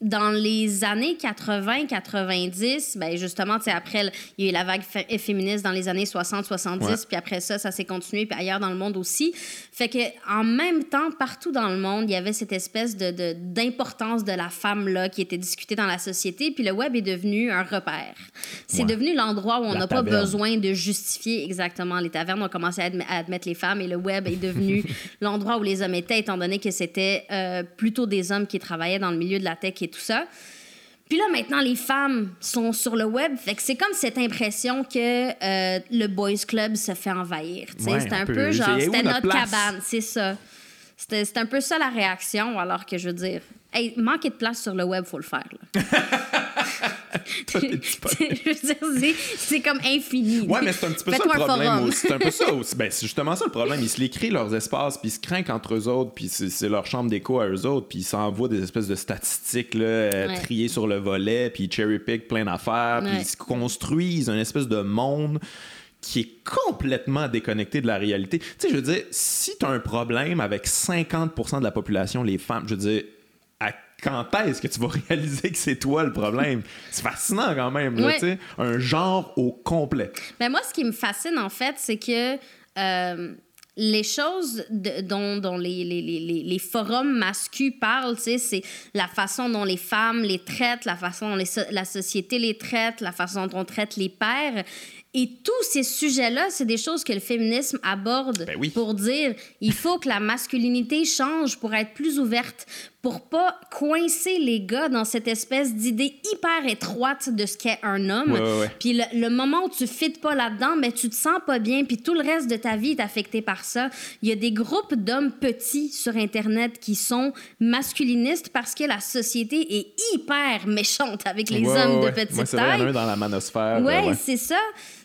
dans les années 80-90, ben justement, après, il y a eu la vague fé- féministe dans les années 60-70,
Ouais.
puis après ça, ça s'est continué, puis ailleurs dans le monde aussi. Fait que en même temps, partout dans le monde, il y avait cette espèce de, d'importance de la femme-là qui était discutée dans la société, puis le web est devenu un repère. C'est
Ouais.
devenu l'endroit où on n'a pas besoin de justifier exactement. Les tavernes ont commencé à, adm- à admettre les femmes et le web est devenu [laughs] l'endroit où les hommes étaient, étant donné que c'était euh, plutôt des hommes qui travaillaient dans le milieu de la tech et tout ça. Puis là, maintenant, les femmes sont sur le web. Fait que c'est comme cette impression que euh, le boys club se fait envahir.
Ouais,
c'est
un peu.
genre, c'était
notre
notre cabane, c'est ça. C'était un peu ça la réaction, alors que je veux dire, hey, manquer de place sur le web, faut le faire. là. [laughs] [laughs] C'est- comme infini.
Ouais, mais c'est un petit peu ça le problème aussi. C'est un peu ça [laughs] aussi. Ben, c'est justement ça le problème. Ils se les créent leurs espaces, puis ils se craignent entre eux autres, puis c'est c'est leur chambre d'écho à eux autres, puis ils s'envoient des espèces de statistiques là, euh,
Ouais.
triées sur le volet, puis ils cherry-pick plein d'affaires, puis
Ouais.
ils se construisent un espèce de monde qui est complètement déconnecté de la réalité. Tu sais, je veux dire, si tu as un problème avec 50% de la population, les femmes, je veux dire, à quand est-ce que tu vas [laughs] réaliser que c'est toi le problème? c'est fascinant quand même, là,
Ouais.
tu sais. Un genre au complet.
Ben moi, ce qui me fascine, en fait, c'est que euh, les choses de- dont, dont les, les, les, les- les forums masculins parlent, c'est la façon dont les femmes les traitent, la façon dont so- la société les traite, la façon dont on traite les pères. Et tous ces sujets-là, c'est des choses que le féminisme aborde
Ben oui.
pour dire il faut que la masculinité change pour être plus ouverte, pour pas coincer les gars dans cette espèce d'idée hyper étroite de ce qu'est un homme.
Ouais, ouais, ouais.
Puis le, le moment où tu fites pas là-dedans, mais tu te sens pas bien, puis tout le reste de ta vie est affecté par ça. Il y a des groupes d'hommes petits sur Internet qui sont masculinistes parce que la société est hyper méchante avec les hommes de petite
Moi, c'est vrai, il y en
taille.
a un dans la manosphère.
Ouais. c'est ça.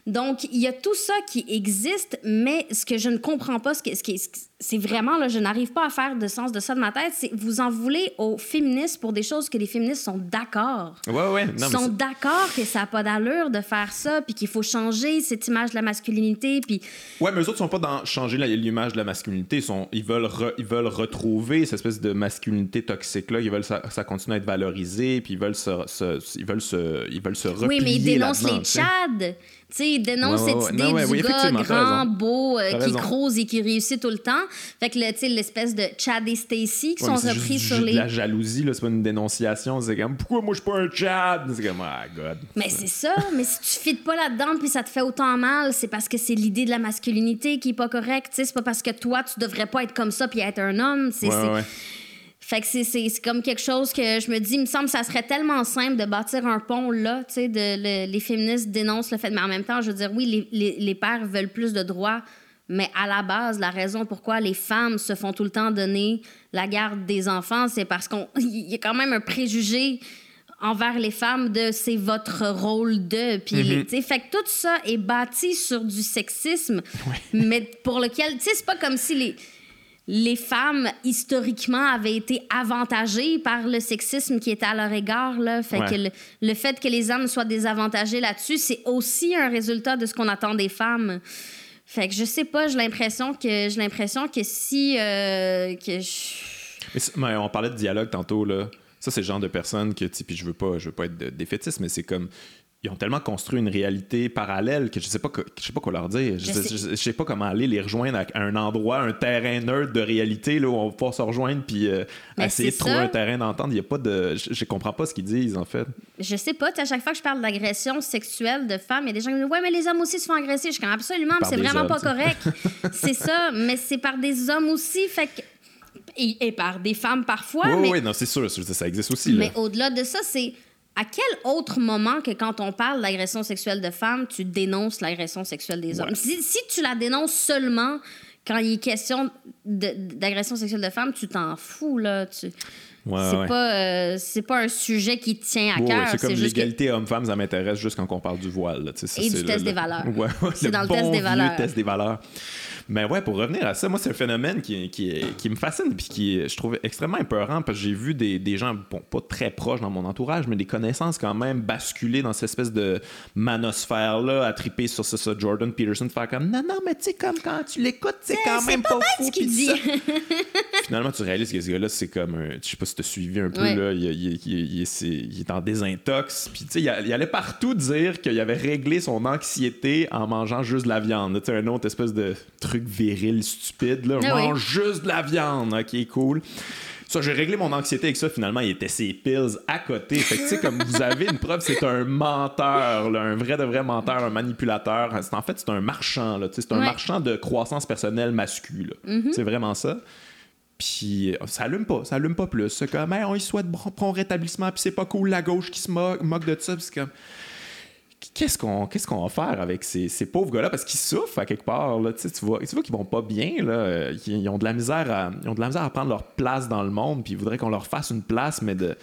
Donc, il y a tout ça qui existe, mais ce que je ne comprends pas, ce, que, ce qui ce qui- c'est vraiment, là, je n'arrive pas à faire de sens de ça de ma tête, c'est vous en voulez aux féministes pour des choses que les féministes sont d'accord.
Ouais, ouais. Non,
sont d'accord que ça n'a pas d'allure de faire ça, puis qu'il faut changer cette image de la masculinité, puis
Ouais, mais eux autres sont pas dans changer l'image de la masculinité. Ils, sont, ils, veulent re- ils veulent retrouver cette espèce de masculinité toxique-là. Ils veulent ça, ça continue à être valorisé, puis ils veulent se, se- ils veulent se, ils veulent se replier
Oui, mais ils dénoncent les. Tchads. Tu sais, ils dénoncent
Ouais, ouais,
cette idée
Non, ouais,
du
oui,
gars grand, beau, euh, qui crouse et qui réussit tout le temps. Fait que, tu sais, l'espèce de Chad et Stacy qui sont repris sur les...
de la jalousie, là, c'est pas une dénonciation. C'est comme pourquoi moi je suis pas un Chad? C'est comme ah god.
Mais c'est ça, mais si tu fites pas là-dedans puis ça te fait autant mal, c'est parce que c'est l'idée de la masculinité qui est pas correcte, tu sais, c'est pas parce que toi tu devrais pas être comme ça puis être un homme, c'est. Fait que c'est- c'est c'est comme quelque chose que je me dis, il me semble que ça serait tellement simple de bâtir un pont là, tu sais, le- les féministes dénoncent le fait, mais en même temps, je veux dire, oui, les, les, les pères veulent plus de droits, mais à la base, la raison pourquoi les femmes se font tout le temps donner la garde des enfants, c'est parce qu'il [laughs] y a quand même un préjugé envers les femmes de c'est votre rôle de puis tu sais, fait que tout ça est bâti sur du sexisme mais pour lequel tu sais c'est pas comme si les les femmes, historiquement, avaient été avantagées par le sexisme qui était à leur égard. Là. Fait
Ouais.
que le, le fait que les hommes soient désavantagés là-dessus, c'est aussi un résultat de ce qu'on attend des femmes. Fait que je sais pas, j'ai l'impression que j'ai l'impression que si euh, que je-
Mais on parlait de dialogue tantôt là. Ça c'est le genre de personnes que puis je veux pas je veux pas être défaitiste mais c'est comme ils ont tellement construit une réalité parallèle que je sais pas que- je sais pas quoi leur dire. Je,
Je
sais,
sais.
je- je sais pas comment aller les rejoindre à un endroit, un terrain neutre de réalité là où on va pouvoir se rejoindre puis euh, essayer de trouver un terrain d'entente. Il y a pas de je, comprends pas ce qu'ils disent en fait.
je sais pas, à chaque fois que je parle d'agression sexuelle de femmes, il y a des gens qui me disent Ouais, mais les hommes aussi se font agresser. Je suis comme absolument, c'est vraiment
hommes,
pas correct. [laughs] c'est ça, mais c'est par des hommes aussi. Fait que. Et, et par des femmes parfois,
oui,
mais
oui, non, c'est sûr, ça existe aussi. là.
Mais au-delà de ça, c'est à quel autre moment que quand on parle d'agression sexuelle de femmes, tu dénonces l'agression sexuelle des hommes?
Ouais.
Si, si tu la dénonces seulement quand il est question d'agression sexuelle de femmes, tu t'en fous, là. Tu...
Ouais,
c'est
ouais.
pas, euh, c'est pas un sujet qui tient à
Ouais,
cœur.
c'est comme
que-
l'égalité homme-femme, ça m'intéresse juste quand on parle du voile. là,
Et du test
le-
des
le-
valeurs. C'est dans le
bon
test des
vieux
valeurs.
test des valeurs. Mais ouais, pour revenir à ça, moi, c'est un phénomène qui, qui, qui me fascine puis qui, je trouve extrêmement épeurant parce que j'ai vu des, des gens, bon, pas très proches dans mon entourage, mais des connaissances quand même basculer dans cette espèce de manosphère-là, à triper sur ça, ça, Jordan Peterson, faire comme non, non, mais tu sais, comme quand tu l'écoutes, c'est quand même pas, fou.
ce dit.
ça. [laughs] Finalement, tu réalises que ce gars-là, c'est comme un. Je sais pas si t'as suivi un peu,
Ouais.
là. Il, il- il- est en désintox. Puis, tu sais, il allait partout dire qu'il avait réglé son anxiété en mangeant juste de la viande. Tu sais, un autre espèce de truc viril stupide, là. On
Ah oui.
mange juste de la viande. Ok, cool. Ça, j'ai réglé mon anxiété avec ça. Finalement, il était ses pills à côté. Fait que, tu sais, comme vous avez une preuve, c'est un menteur, là, un vrai de vrai menteur, un manipulateur. C'est, en fait, c'est un marchand, là. C'est un
Ouais.
marchand de croissance personnelle masculin. là.
Mm-hmm.
C'est vraiment ça. Puis euh, ça allume pas, ça allume pas plus. C'est comme, Hey, on y souhaite bon, prompt rétablissement, puis c'est pas cool la gauche qui se moque, moque de ça. C'est comme, qu'est-ce qu'on qu'est-ce va faire avec ces, ces pauvres gars-là? Parce qu'ils souffrent à quelque part. Là, tu vois, tu vois qu'ils vont pas bien. Là. Ils, ont de la misère à, ils ont de la misère à prendre leur place dans le monde, puis ils voudraient qu'on leur fasse une place, mais de,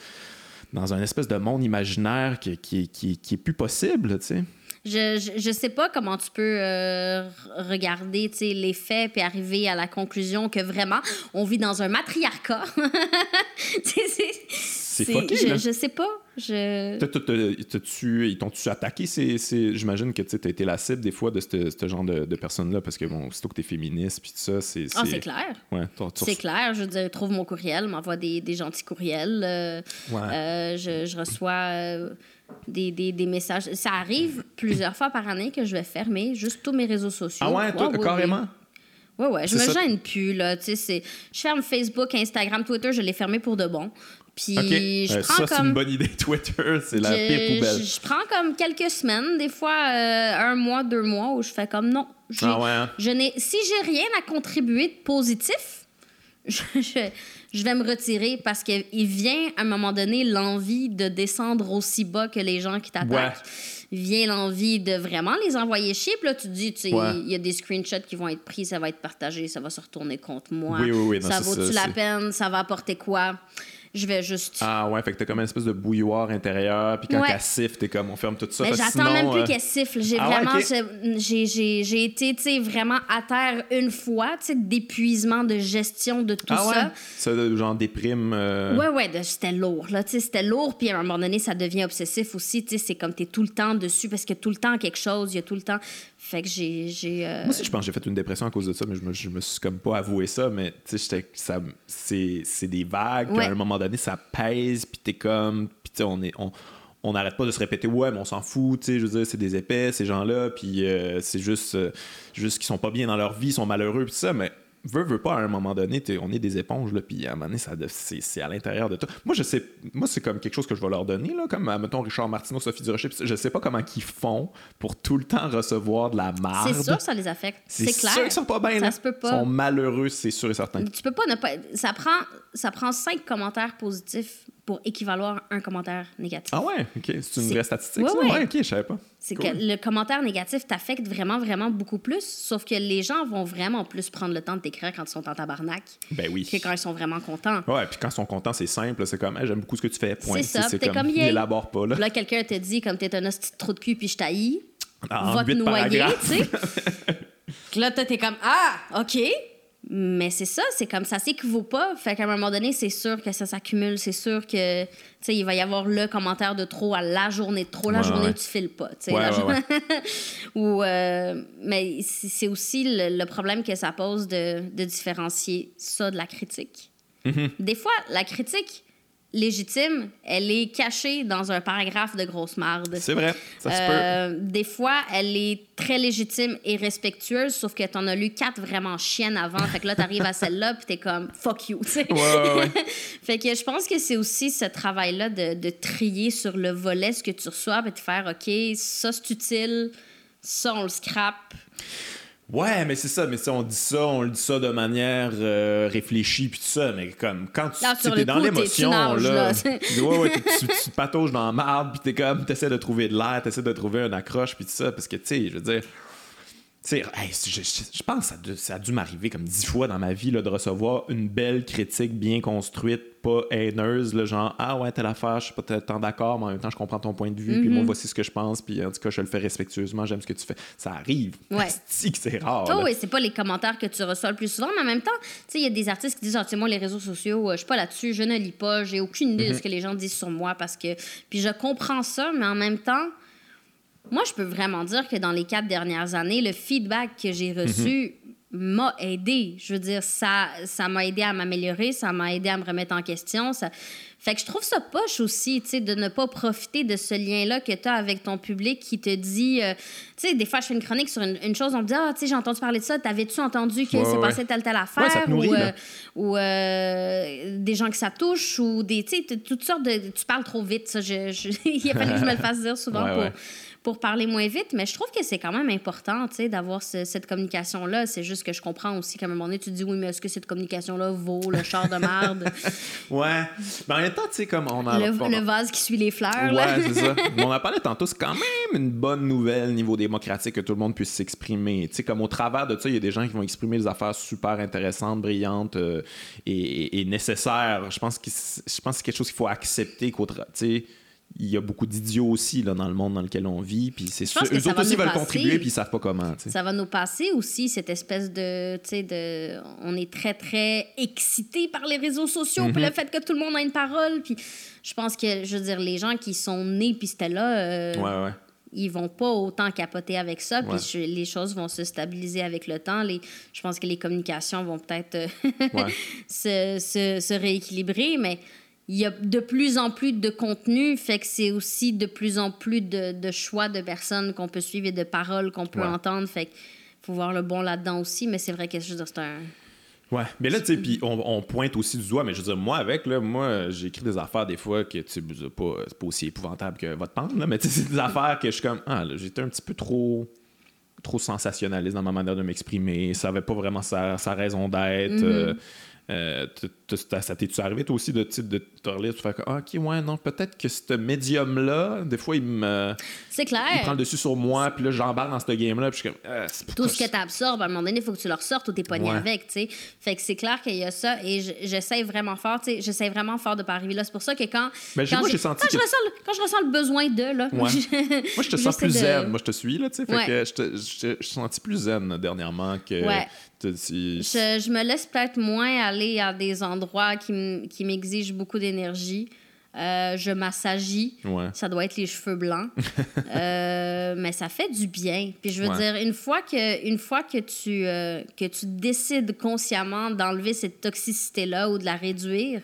dans un espèce de monde imaginaire qui, qui, qui, est plus possible. Tu sais.
Je, je, sais pas comment tu peux euh, regarder les faits puis arriver à la conclusion que vraiment, on vit dans un matriarcat. [laughs] C'est-
fucké,
je,
là.
je sais pas. Je...
T'as-tu- Ils t'ont-tu attaqué? c'est c'est- J'imagine que tu as été la cible des fois de ce genre de, de personnes-là parce que, bon, aussitôt que t'es féministe puis tout ça, c'est.
Ah, c'est clair.
Ouais,
C'est clair. Je veux dire, trouve mon courriel, m'envoie des, des gentils courriels. euh,
Ouais.
euh, je, je reçois euh, des, des, des messages. Ça arrive [coughs] plusieurs fois par année que je vais fermer juste tous mes réseaux sociaux.
Ah ouais, toi,
oui, oui.
carrément?
Ouais, ouais, je me
ça.
gêne plus, là. Tu sais, c'est- je ferme Facebook, Instagram, Twitter, je l'ai fermé pour de bon. Puis je
Euh,
prends
ça, c'est
comme.
une bonne idée. Twitter, c'est la
je,
pire poubelle.
je- je prends comme quelques semaines, des fois euh, un mois, deux mois, où je fais comme non. j'ai-
Ah ouais, hein?
je n'ai, si j'ai rien à contribuer de positif, [laughs] je, je- je vais me retirer parce qu'il vient à un moment donné l'envie de descendre aussi bas que les gens qui t'attaquent. Vient l'envie de vraiment les envoyer chier. Puis là, tu te dis, tu sais,
Ouais.
il y a des screenshots qui vont être pris, ça va être partagé, ça va se retourner contre moi.
Oui, oui, oui, non,
ça
c'est
vaut-tu
ça,
la
c'est-
peine? Ça va apporter quoi? Je vais juste.
Ah ouais, fait que t'as comme une espèce de bouilloire intérieur, puis quand
Ouais.
elle siffle, t'es comme, on ferme tout ça. Que
j'attends
sinon,
même plus
euh,
qu'elle siffle. J'ai
Ah
vraiment. J'ai, été, tu sais, vraiment à terre une fois, tu sais, d'épuisement, de gestion de tout
Ah ouais?
ça.
Ça, genre déprime. euh,
Ouais, ouais, c'était lourd, là, tu sais, c'était lourd, puis à un moment donné, ça devient obsessif aussi, tu sais, c'est comme t'es tout le temps dessus, parce qu'il y a tout le temps quelque chose, il y a tout le temps... Fait que j'ai... j'ai euh,
Moi aussi, je pense que j'ai fait une dépression à cause de ça, mais je me, je me suis comme pas avoué ça. Mais tu sais, c'est c'est des vagues,
Ouais.
à un moment donné, ça pèse, puis t'es comme. Puis tu sais, on est. On, on n'arrête pas de se répéter, ouais, mais on s'en fout, tu sais, je veux dire, c'est des épais, ces gens-là, puis euh, c'est juste, euh, juste qu'ils sont pas bien dans leur vie, ils sont malheureux, puis ça, mais veux, veux pas, à un moment donné, on est des éponges, là, puis à un moment donné, ça c'est c'est à l'intérieur de toi. Moi, je sais, moi, c'est comme quelque chose que je vais leur donner, là, comme, mettons, Richard Martineau, Sophie Durocher, je sais pas comment ils font pour tout le temps recevoir de la marde.
c'est sûr que ça les affecte, c'est clair.
sûr qu'ils sont pas bien,
Ça se peut pas.
Ils sont malheureux, c'est sûr et certain.
Tu peux pas ne pas... Ça prend, ça prend cinq commentaires positifs pour équivaloir un commentaire négatif.
Ah ouais, ok. C'est une vraie statistique,
Ouais,
ça?
ouais.
ok, je savais pas.
C'est
Cool.
que le commentaire négatif t'affecte vraiment, vraiment beaucoup plus, sauf que les gens vont vraiment plus prendre le temps de t'écrire quand ils sont en tabarnak
Ben oui.
que quand ils sont vraiment contents.
Ouais, puis quand ils sont contents, c'est simple, c'est comme, Hey, j'aime beaucoup ce que tu fais, point.
C'est ça,
C'est
t'es
comme,
comme,
il élabore pas, là.
Là, quelqu'un te dit, comme t'es un hostie de trou de cul puis je
En
va te noyer, tu sais. [laughs] Là, t'es comme, ah, OK. Mais c'est ça, c'est comme ça s'équivaut pas. Fait qu'à un moment donné, c'est sûr que ça s'accumule. C'est sûr que, tu sais, il va y avoir le commentaire de trop à la journée de trop, la
Ouais,
journée
ouais.
où tu files pas. tu sais,
Ouais,
journée- [laughs] Ou, euh, mais c'est aussi le, le problème que ça pose de, de différencier ça de la critique.
Mm-hmm.
Des fois, la critique légitime, elle est cachée dans un paragraphe de grosse marde.
C'est vrai, ça se peut.
Euh, des fois, elle est très légitime et respectueuse, sauf que t'en as lu quatre vraiment chiennes avant. Fait que là, t'arrives à celle-là, puis t'es comme fuck you, tu sais.
Ouais, ouais, ouais. [laughs]
fait que je pense que c'est aussi ce travail-là de, de trier sur le volet ce que tu reçois, puis de faire OK, ça c'est utile, ça on le scrape.
Ouais, mais c'est ça, mais si on dit ça, on le dit ça de manière euh, réfléchie puis tout ça, mais comme quand tu
le
dans l'émotion là,
là? [laughs]
ouais ouais, tu, tu, tu patauges dans la marde puis t'es comme t'essaies de trouver de l'air, t'essaies de trouver un accroche puis tout ça parce que tu sais, je veux dire hey, je, je- je pense que ça a dû, ça a dû m'arriver comme dix fois dans ma vie là, de recevoir une belle critique bien construite, pas haineuse, là, genre Ah ouais, telle affaire, je suis pas tant d'accord, mais en même temps, je comprends ton point de vue,
Mm-hmm.
puis moi, voici ce que je pense, puis en tout cas, je le fais respectueusement, j'aime ce que tu fais. Ça arrive.
Ouais. [laughs]
C'est rare.
Oh oui, c'est pas les commentaires que tu reçois le plus souvent, mais en même temps, tu sais, il y a des artistes qui disent, ah, tu sais, moi, les réseaux sociaux, euh, je suis pas là-dessus, je ne lis pas, j'ai aucune idée de ce que les gens disent sur moi parce que. Puis je comprends ça, mais en même temps, moi, je peux vraiment dire que dans les quatre dernières années, le feedback que j'ai reçu m'a aidé. Je veux dire, ça ça m'a aidé à m'améliorer, ça m'a aidé à me remettre en question. Ça... Fait que je trouve ça poche aussi, tu sais, de ne pas profiter de ce lien-là que tu as avec ton public qui te dit... euh, tu sais, des fois, je fais une chronique sur une, une chose, on me dit « Ah, tu sais, j'ai entendu parler de ça, t'avais-tu entendu
Ouais,
s'est
ouais.
passé telle, telle affaire?
Ouais, ça te nourrit,
ou, ou euh, des gens que ça touche, ou des... Tu sais, toutes sortes de... Tu parles trop vite, ça. Je, je- [laughs] Il a fallu que je me le fasse dire souvent pour. Pour parler moins vite, mais je trouve que c'est quand même important, tu sais, d'avoir ce- cette communication-là. C'est juste que je comprends aussi qu'à un moment donné, tu te dis, oui, mais est-ce que cette communication-là vaut le char de marde, [laughs]
Ouais. Mais en même temps, tu sais, comme on a.
le,
on-
le vase qui suit les fleurs, là?
Ouais, c'est ça. [laughs] Mais on a parlé tantôt, c'est quand même une bonne nouvelle niveau démocratique que tout le monde puisse s'exprimer. Tu sais, comme au travers de ça, il y a des gens qui vont exprimer des affaires super intéressantes, brillantes euh, et, et nécessaires. Je pense que c'est- je pense que c'est quelque chose qu'il faut accepter qu'au tu sais, il y a beaucoup d'idiots aussi là, dans le monde dans lequel on vit. Puis c'est sûr- eux autres aussi veulent
passer.
contribuer, puis ils savent pas comment.
Ça va nous passer aussi, cette espèce de, de... On est très, très excité par les réseaux sociaux,
Mhm.
puis le fait que tout le monde a une parole, puis je pense que, je veux dire, les gens qui sont nés, puis c'était là, euh,
Ouais, ouais.
ils vont pas autant capoter avec ça, puis
Ouais.
les choses vont se stabiliser avec le temps. Les, je pense que les communications vont peut-être euh, [laughs] se, se, se rééquilibrer, mais il y a de plus en plus de contenu, fait que c'est aussi de plus en plus de, de choix de personnes qu'on peut suivre et de paroles qu'on peut
Ouais.
entendre, fait que faut voir le bon là-dedans aussi, mais c'est vrai que je veux dire, c'est un...
Ouais, mais là, tu sais, puis on, on pointe aussi du doigt, mais je veux dire, moi, avec, là, moi, j'écris des affaires des fois que, tu sais, c'est pas, pas aussi épouvantable que votre pente, là, mais tu sais, c'est des affaires que je suis comme, ah, là, j'étais un petit peu trop trop sensationnaliste dans ma manière de m'exprimer, ça avait pas vraiment sa, sa raison d'être. euh, euh, tu- tu- ça t'est-tu arrivé, toi aussi, de, tu de te relire, de faire comme, ah, ok, ouais, non, peut-être que ce médium-là, des fois, il me
C'est clair.
il prend le dessus sur moi, puis là, j'embarque dans ce game-là, puis je suis comme, ah,
tout ce que
je-
tu absorbes, à un moment donné, il faut que tu le ressortes ou t'es pogné
Ouais.
avec, tu sais. Fait que c'est clair qu'il y a ça et je- j'essaie vraiment fort, tu sais, j'essaie vraiment fort de pas arriver là. C'est pour ça que quand,
Mais j'ai-
quand,
moi, j'ai senti
quand je ressens le, quand je ressens le besoin de, là,
Ouais. [laughs] Moi, je te sens plus
de-
zen. Moi, je te suis, là, tu sais. Fait
Ouais.
que je te, je, je plus zen dernièrement que.
Je, je me laisse peut-être moins aller à des endroits qui, m'exigent beaucoup d'énergie. Euh, je m'assagis.
Ouais.
Ça doit être les cheveux blancs. [laughs] Euh, mais ça fait du bien. Puis je veux
Ouais.
dire, une fois que, une fois que, tu, euh, que tu décides consciemment d'enlever cette toxicité-là ou de la réduire,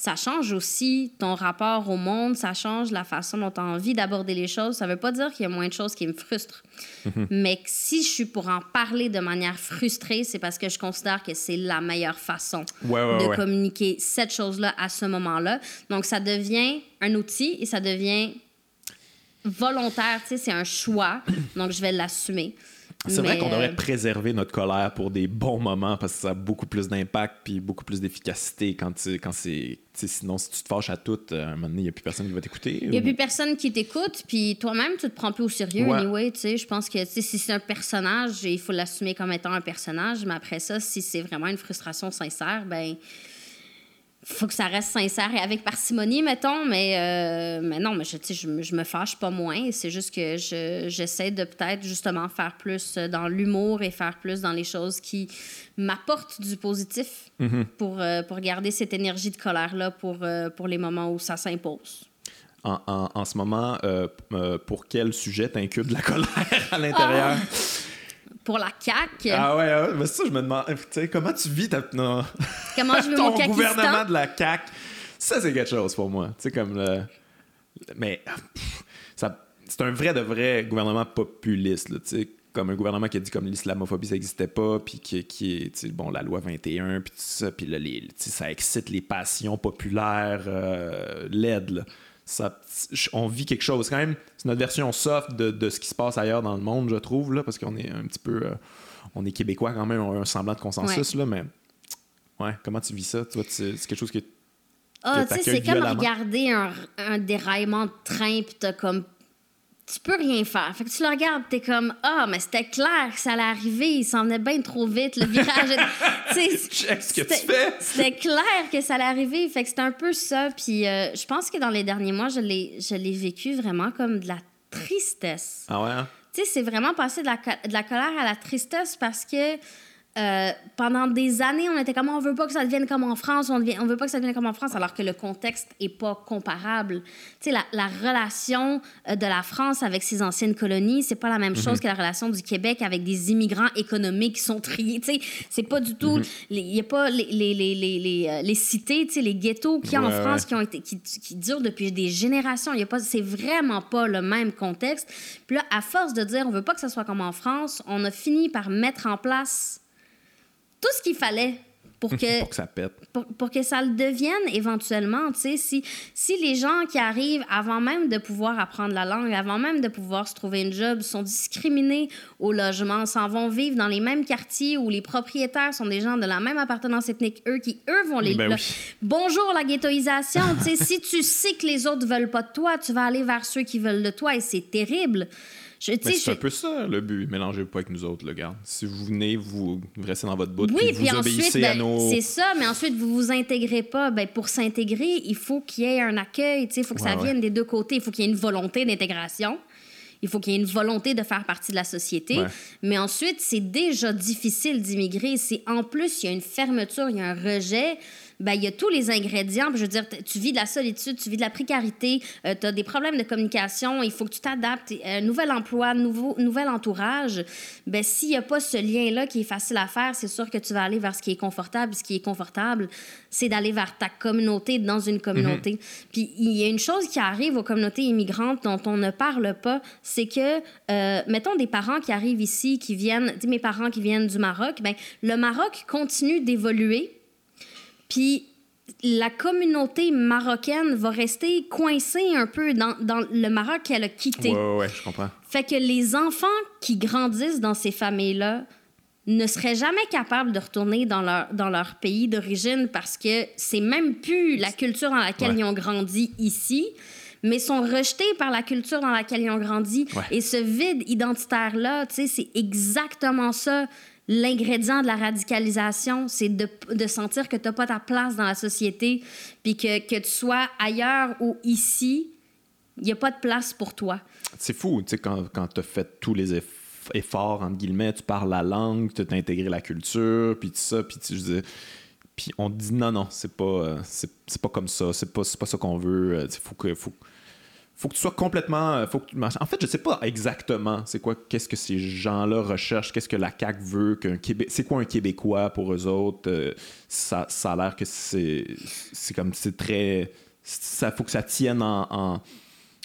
ça change aussi ton rapport au monde, ça change la façon dont tu as envie d'aborder les choses. Ça veut pas dire qu'il y a moins de choses qui me frustrent. [laughs] Mais que si je suis pour en parler de manière frustrée, c'est parce que je considère que c'est la meilleure façon
Ouais, ouais,
de
ouais.
communiquer cette chose-là à ce moment-là. Donc, ça devient un outil et ça devient volontaire, tu sais, c'est un choix. Donc, je vais l'assumer.
C'est vrai qu'on devrait
euh,
préserver notre colère pour des bons moments parce que ça a beaucoup plus d'impact puis beaucoup plus d'efficacité quand, quand c'est. Sinon, si tu te fâches à tout, euh, à un moment donné, il n'y a plus personne qui va t'écouter.
Il n'y a
ou-
plus personne qui t'écoute, puis toi-même, tu te prends plus au sérieux,
Ouais.
anyway, tu sais. Je pense que, si c'est un personnage, il faut l'assumer comme étant un personnage, mais après ça, si c'est vraiment une frustration sincère, ben faut que ça reste sincère et avec parcimonie, mettons, mais, euh, mais non, mais je, je, me- je me fâche pas moins. C'est juste que je- j'essaie de peut-être justement faire plus dans l'humour et faire plus dans les choses qui m'apportent du positif pour, euh, pour garder cette énergie de colère-là pour, euh, pour les moments où ça s'impose.
En, en- en ce moment, pour quel sujet t'incutes de la colère à l'intérieur?
Pour la CAQ,
Ah, ouais, ouais, mais ça, je me demande, tu sais, comment tu vis ta, non,
comment je veux [laughs]
ton
mon
gouvernement de la CAQ? Ça, c'est quelque chose pour moi. Tu sais, comme le. Mais pff, ça, c'est un vrai de vrai gouvernement populiste, tu sais. Comme un gouvernement qui a dit comme l'islamophobie ça n'existait pas, puis qui, qui est, bon, la loi 21, puis tout ça, puis là, les, ça excite les passions populaires euh, laides, là. Ça, on vit quelque chose. Quand même, c'est notre version soft de, de ce qui se passe ailleurs dans le monde, je trouve, là, parce qu'on est un petit peu. euh, on est québécois quand même, on a un semblant de consensus, là, mais. Ouais, comment tu vis ça? Toi, c'est quelque chose que.
Ah, tu sais, c'est comme regarder un, un déraillement de train, puis t'as comme. Tu peux rien faire. Fait que tu le regardes, t'es comme Ah, mais c'était clair que ça allait arriver, il s'en venait bien trop vite, le virage. [laughs] Tu sais,
Check ce que tu fais!
C'était clair que ça allait arriver. Fait que c'était un peu ça. Puis euh, je pense que dans les derniers mois, je l'ai je l'ai vécu vraiment comme de la tristesse.
Ah ouais? hein?
Tu sais, c'est vraiment passé de la, de la colère à la tristesse parce que euh, pendant des années, on était comme on veut pas que ça devienne comme en France, on, on veut pas que ça devienne comme en France, alors que le contexte est pas comparable. Tu sais, la, la relation euh, de la France avec ses anciennes colonies, c'est pas la même chose que la relation du Québec avec des immigrants économiques qui sont triés. Tu sais, c'est pas du tout. Il y a pas les, les, les, euh, les cités, tu sais, les ghettos qu'il y a en France
ouais.
qui ont été qui, qui durent depuis des générations. Il y a pas c'est vraiment pas le même contexte. Puis là à force de dire on veut pas que ça soit comme en France, on a fini par mettre en place tout ce qu'il fallait pour que [laughs]
Pour que ça pète.
pour, pour que ça le devienne éventuellement, si, si les gens qui arrivent avant même de pouvoir apprendre la langue, avant même de pouvoir se trouver une job, sont discriminés au logement, s'en vont vivre dans les mêmes quartiers où les propriétaires sont des gens de la même appartenance ethnique, eux, qui, eux, vont les...
Ben oui.
Bonjour la ghettoisation, [laughs] si tu sais que les autres veulent pas de toi, tu vas aller vers ceux qui veulent de toi et c'est terrible. Je,
Mais c'est un peu ça le but. Mélangez pas avec nous autres, le gars. Si vous venez, vous restez dans votre bout,
Oui,
puis vous
puis ensuite,
obéissez à
ben,
nos.
c'est ça, mais ensuite, vous vous intégrez pas. Ben, pour s'intégrer, il faut qu'il y ait un accueil, il faut que ça
ouais.
vienne des deux côtés. Il faut qu'il y ait une volonté d'intégration. Il faut qu'il y ait une volonté de faire partie de la société.
Ouais.
Mais ensuite, c'est déjà difficile d'immigrer. C'est en plus, il y a une fermeture, il y a un rejet. Ben, il y a tous les ingrédients. Je veux dire, tu vis de la solitude, tu vis de la précarité, tu as des problèmes de communication, il faut que tu t'adaptes. Un nouvel emploi, nouveau, nouvel entourage. Ben, s'il n'y a pas ce lien-là qui est facile à faire, c'est sûr que tu vas aller vers ce qui est confortable. Ce qui est confortable, c'est d'aller vers ta communauté dans une communauté. Puis il y a une chose qui arrive aux communautés immigrantes dont on ne parle pas, c'est que, euh, mettons, des parents qui arrivent ici, qui viennent, dis mes parents qui viennent du Maroc, ben, le Maroc continue d'évoluer. Puis la communauté marocaine va rester coincée un peu dans, dans le Maroc qu'elle a quitté.
Ouais, ouais, ouais, je comprends.
Fait que les enfants qui grandissent dans ces familles-là ne seraient jamais capables de retourner dans leur, dans leur pays d'origine parce que c'est même plus la culture dans laquelle
Ouais.
ils ont grandi ici, mais sont rejetés par la culture dans laquelle ils ont grandi.
Ouais.
Et ce vide identitaire-là, tu sais, c'est exactement ça. L'ingrédient de la radicalisation, c'est de, sentir que tu n'as pas ta place dans la société, puis que, que tu sois ailleurs ou ici, il n'y a pas de place pour toi.
C'est fou, tu sais, quand, quand tu as fait tous les eff- efforts, entre guillemets, tu parles la langue, tu as intégré la culture, puis tout ça, puis tu dire, puis on dit non, non, c'est pas, euh, c'est, pas comme ça, c'est pas, pas ça qu'on veut, euh, sais, faut que, faut que tu sois complètement. euh, Faut que tu- en fait, je sais pas exactement c'est quoi, qu'est-ce que ces gens-là recherchent, qu'est-ce que la CAQ veut, qu'un c'est quoi un Québécois pour eux autres. euh, ça, ça a l'air que c'est, c'est comme, c'est très. Ça, faut que ça tienne en. en-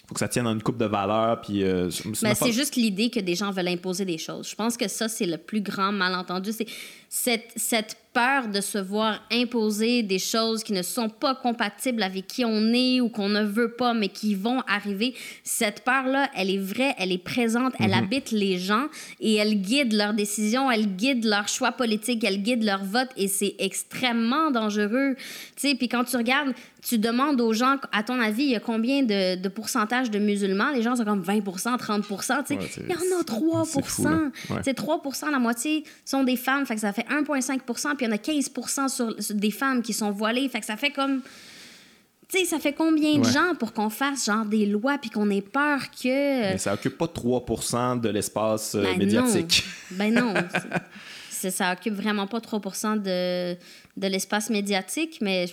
faut que ça tienne en une coupe de valeur, puis. euh, c'est
Ben, juste l'idée que des gens veulent imposer des choses. Je pense que ça, c'est le plus grand malentendu. C'est cette, cette peur de se voir imposer des choses qui ne sont pas compatibles avec qui on est ou qu'on ne veut pas, mais qui vont arriver. Cette peur-là, elle est vraie, elle est présente, elle habite les gens et elle guide leurs décisions, elle guide leurs choix politiques, elle guide leur vote et c'est extrêmement dangereux. Tu sais, puis quand tu regardes, tu demandes aux gens, à ton avis, il y a combien de, de pourcentage de musulmans? Les gens sont comme 20 30% tu sais.
Ouais,
il y en a 3
c'est fou. Ouais.
Tu sais, 3 la moitié sont des femmes, fait que ça fait 1,5 puis il y en a 15 sur, sur des femmes qui sont voilées, fait que ça fait comme... Tu sais, ça fait combien de gens pour qu'on fasse genre des lois puis qu'on ait peur que...
Mais ça occupe pas 3% de l'espace euh,
Ben
médiatique.
non. Ben non. [laughs] ça occupe vraiment pas 3 de, de l'espace médiatique, mais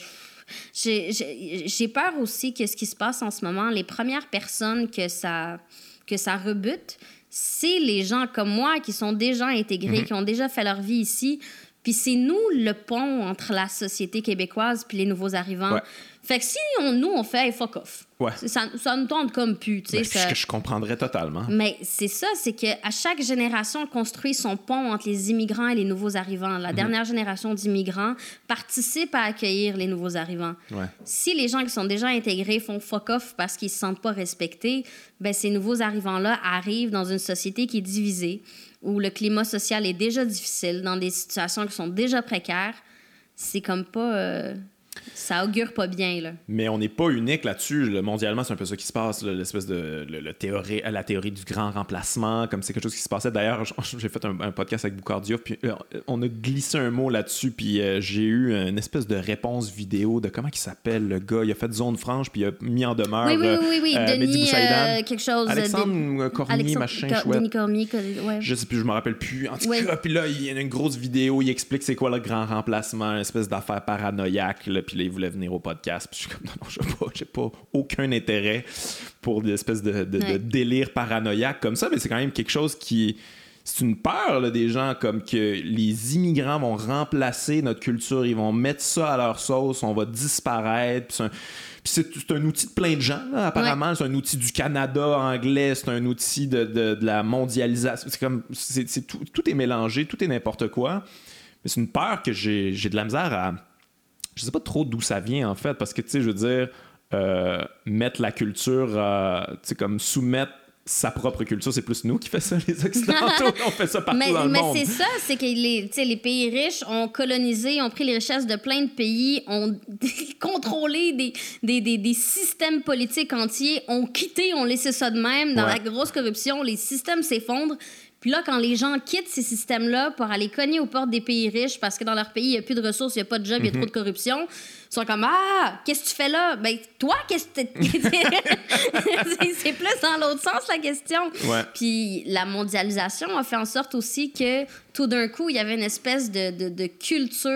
j'ai peur aussi que ce qui se passe en ce moment, les premières personnes que ça, que ça rebute, c'est les gens comme moi qui sont déjà intégrés,
Mhm.
qui ont déjà fait leur vie ici. Puis c'est nous le pont entre la société québécoise puis les nouveaux arrivants.
Ouais.
Fait que si on, nous, on fait hey, fuck off,
Ouais.
ça, ça nous tente comme sais,
Ben,
ça-
je, je comprendrais totalement.
mais c'est ça, c'est qu'à chaque génération on construit son pont entre les immigrants et les nouveaux arrivants.
Mhm.
La dernière génération d'immigrants participe à accueillir les nouveaux arrivants.
Ouais.
Si les gens qui sont déjà intégrés font fuck off parce qu'ils se sentent pas respectés, ben ces nouveaux arrivants-là arrivent dans une société qui est divisée, où le climat social est déjà difficile, dans des situations qui sont déjà précaires. C'est comme pas... euh, ça augure pas bien, là.
Mais on n'est pas unique là-dessus. Le- Mondialement, c'est un peu ça qui se passe, l'espèce de le- le théorie, la théorie du grand remplacement, comme c'est quelque chose qui se passait. D'ailleurs, [laughs] j'ai fait un, un podcast avec Boucard Diouf, puis euh, on a glissé un mot là-dessus, puis euh, j'ai eu une espèce de réponse vidéo de comment il s'appelle le gars. Il a fait zone franche, puis il a mis en demeure.
Oui, oui,
euh,
oui, oui, oui.
euh, Mehdi
Denis, euh, quelque chose.
Alexandre Cormier,
Alexandre-
machin, chouette.
Denis Cormier, co- ouais.
Je sais plus, je me rappelle plus. En tout cas, puis là, il y a une grosse vidéo, il explique c'est quoi le grand remplacement, une espèce d'affaire paranoïaque, là, puis là, il voulait venir au podcast. Puis je suis comme, non, non, j'ai pas, j'ai pas aucun intérêt pour des espèces de, de- de
Ouais.
délire paranoïaque comme ça, mais c'est quand même quelque chose qui. C'est une peur là, des gens comme que les immigrants vont remplacer notre culture, ils vont mettre ça à leur sauce, on va disparaître. Puis c'est un, outil de plein de gens, là, apparemment. C'est un outil du Canada anglais, c'est un outil de, de- de la mondialisation. C'est comme. c'est- tout, tout est mélangé, tout est n'importe quoi. Mais c'est une peur que j'ai j'ai de la misère à. Je sais pas trop d'où ça vient, en fait, parce que, tu sais, je veux dire, euh, mettre la culture, euh, tu sais, comme soumettre sa propre culture. C'est plus nous qui fait ça, les [laughs] Occidentaux. on fait ça partout
mais,
dans le
mais
monde.
c'est ça, c'est que les, les pays riches ont colonisé, ont pris les richesses de plein de pays, ont [laughs] contrôlé des, des, des, des systèmes politiques entiers, ont quitté, ont laissé ça de même. Dans
Ouais.
la grosse corruption, les systèmes s'effondrent. Puis là, quand les gens quittent ces systèmes-là pour aller cogner aux portes des pays riches parce que dans leur pays, il n'y a plus de ressources, il n'y a pas de job, il y a
Mhm.
trop de corruption, sont comme Ah, qu'est-ce que tu fais là? Ben, toi, qu'est-ce que tu. [laughs] [laughs] C'est- plus dans l'autre sens la question.
Ouais.
Puis la mondialisation a fait en sorte aussi que tout d'un coup, il y avait une espèce de, de, de culture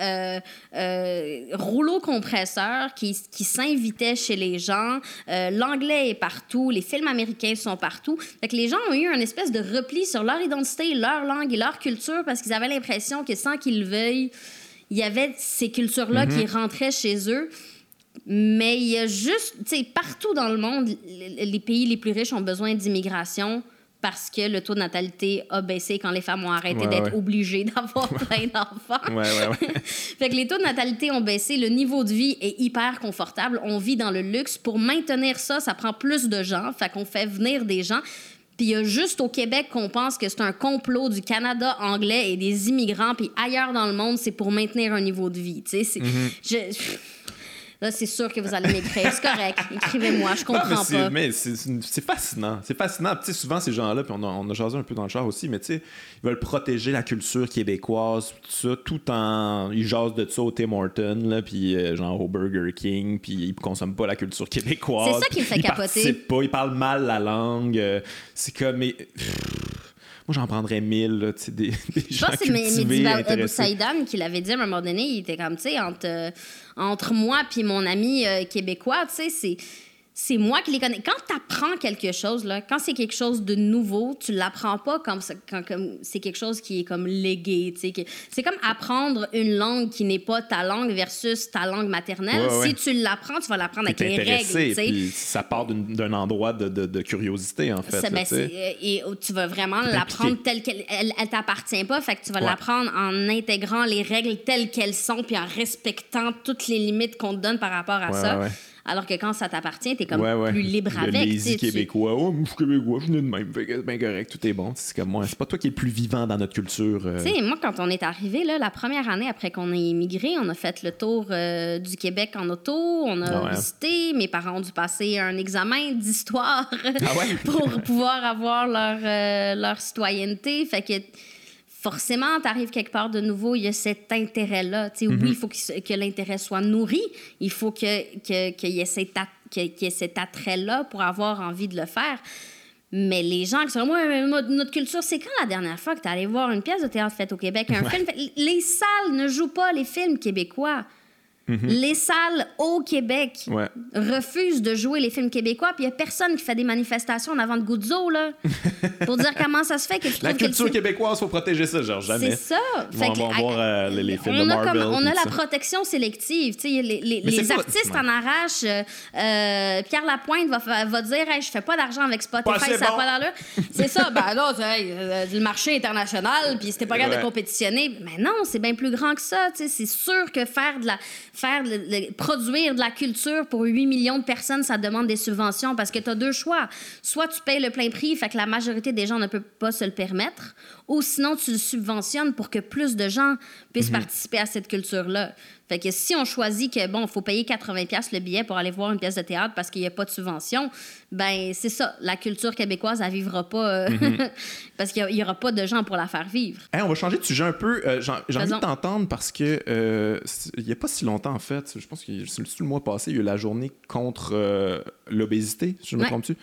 euh, euh, rouleau compresseur qui, qui s'invitait chez les gens. Euh, L'anglais est partout, les films américains sont partout. Fait que les gens ont eu un espèce de repli sur leur identité, leur langue et leur culture parce qu'ils avaient l'impression que sans qu'ils le veuillent, il y avait ces cultures-là qui rentraient chez eux. Mais il y a juste, tu sais, partout dans le monde, les pays les plus riches ont besoin d'immigration parce que le taux de natalité a baissé quand les femmes ont arrêté
Ouais,
d'être
ouais.
obligées d'avoir [laughs] plein d'enfants.
Ouais. [laughs]
fait que les taux de natalité ont baissé, le niveau de vie est hyper confortable, on vit dans le luxe. Pour maintenir ça, ça prend plus de gens, fait qu'on fait venir des gens. Puis il y a juste au Québec qu'on pense que c'est un complot du Canada anglais et des immigrants, puis ailleurs dans le monde, c'est pour maintenir un niveau de vie. Tu sais, c'est-
Mm-hmm.
je- Là, c'est sûr que vous allez m'écrire. C'est correct. [laughs] Écrivez-moi, je
Non, mais
comprends
c'est-
pas.
Mais c'est fascinant. C'est fascinant. Tu sais, souvent, ces gens-là, puis on a, on a jasé un peu dans le char aussi, mais tu sais, ils veulent protéger la culture québécoise, tout ça, tout en. Ils jasent de ça au Tim Hortons, là, puis euh, genre au Burger King, puis ils consomment pas la culture québécoise.
C'est ça qui me fait
ils
capoter.
participent pas, ils parlent mal la langue. euh, c'est comme. mais, moi, j'en prendrais mille, là, tu sais, des, [laughs] des
Je
gens
pense que c'est Mehdi. Saïdan qui l'avait dit à un moment donné. Il était comme, tu sais, entre, euh, entre moi puis mon ami euh, québécois, tu sais, c'est. C'est moi qui les connais. Quand tu apprends quelque chose, là, quand c'est quelque chose de nouveau, tu l'apprends pas comme, ça- quand, comme c'est quelque chose qui est comme légué. C'est comme apprendre une langue qui n'est pas ta langue versus ta langue maternelle.
Ouais, ouais.
Si tu l'apprends, tu vas l'apprendre avec les règles.
puis ça part d'un endroit de, de- de curiosité, en fait.
Ça,
là,
ben, euh, et tu vas vraiment l'apprendre telle qu'elle. Elle, elle t'appartient pas, fait que tu vas
Ouais.
l'apprendre en intégrant les règles telles qu'elles sont, puis en respectant toutes les limites qu'on te donne par rapport à ça. Alors que quand ça t'appartient, t'es comme
Ouais, ouais.
plus libre
le
avec.
lazy
sais, tu-
québécois. Oh, je suis québécois, je suis de même. C'est bien correct, tout est bon. C'est comme moi. C'est pas toi qui es le plus vivant dans notre culture. euh.
Tu sais, moi, quand on est arrivé, là, la première année après qu'on ait immigré, on a fait le tour euh, du Québec en auto, on a
Ah ouais.
visité, mes parents ont dû passer un examen d'histoire
Ah [laughs]
pour pouvoir avoir leur, euh, leur citoyenneté. Fait que forcément, tu arrives quelque part de nouveau, il y a cet intérêt-là.
Mm-hmm.
Oui, il faut que, l'intérêt soit nourri, il faut que- que- qu'il y ait cet, qu'il cet attrait-là pour avoir envie de le faire. Mais les gens qui sont moi, moi, notre culture, c'est quand la dernière fois que tu allé voir une pièce de théâtre faite au Québec, un film Les salles ne jouent pas les films québécois. Les salles au Québec.
Ouais.
refusent de jouer les films québécois, puis il n'y a personne qui fait des manifestations en avant de Guzzo, là, [laughs] pour dire comment ça se fait que tu
La
que le
culture
film-
québécoise, faut protéger ça, genre jamais.
c'est ça.
Ils
Fait que,
voir euh, les, les films
on
de
a, comme- on a la
ça.
protection sélective. Les les, les
pas-
artistes en arrachent. euh, euh, Pierre Lapointe va, va dire hey, Je fais pas d'argent avec Spotify, ça n'a pas d'allure. C'est ça. Ben euh, le marché international, puis c'était pas
Ouais.
de compétitionner. Mais non, c'est bien plus grand que ça. C'est sûr que faire de la. Faire produire de la culture pour 8 millions de personnes, ça demande des subventions parce que tu as deux choix. Soit tu payes le plein prix, fait que la majorité des gens ne peut pas se le permettre, ou sinon tu le subventionnes pour que plus de gens puissent participer à cette culture-là. Fait que si on choisit que, bon, il faut payer 80$ piastres le billet pour aller voir une pièce de théâtre parce qu'il n'y a pas de subvention, ben c'est ça. La culture québécoise, elle vivra pas euh, [laughs] parce qu'il n'y aura pas de gens pour la faire vivre.
Hey, on va changer de sujet un peu. Euh, J'ai envie de t'entendre parce que euh, il n'y a pas si longtemps, en fait, je pense que c'est le mois passé, il y a eu la journée contre l'obésité, si je me
Ouais.
trompe-tu?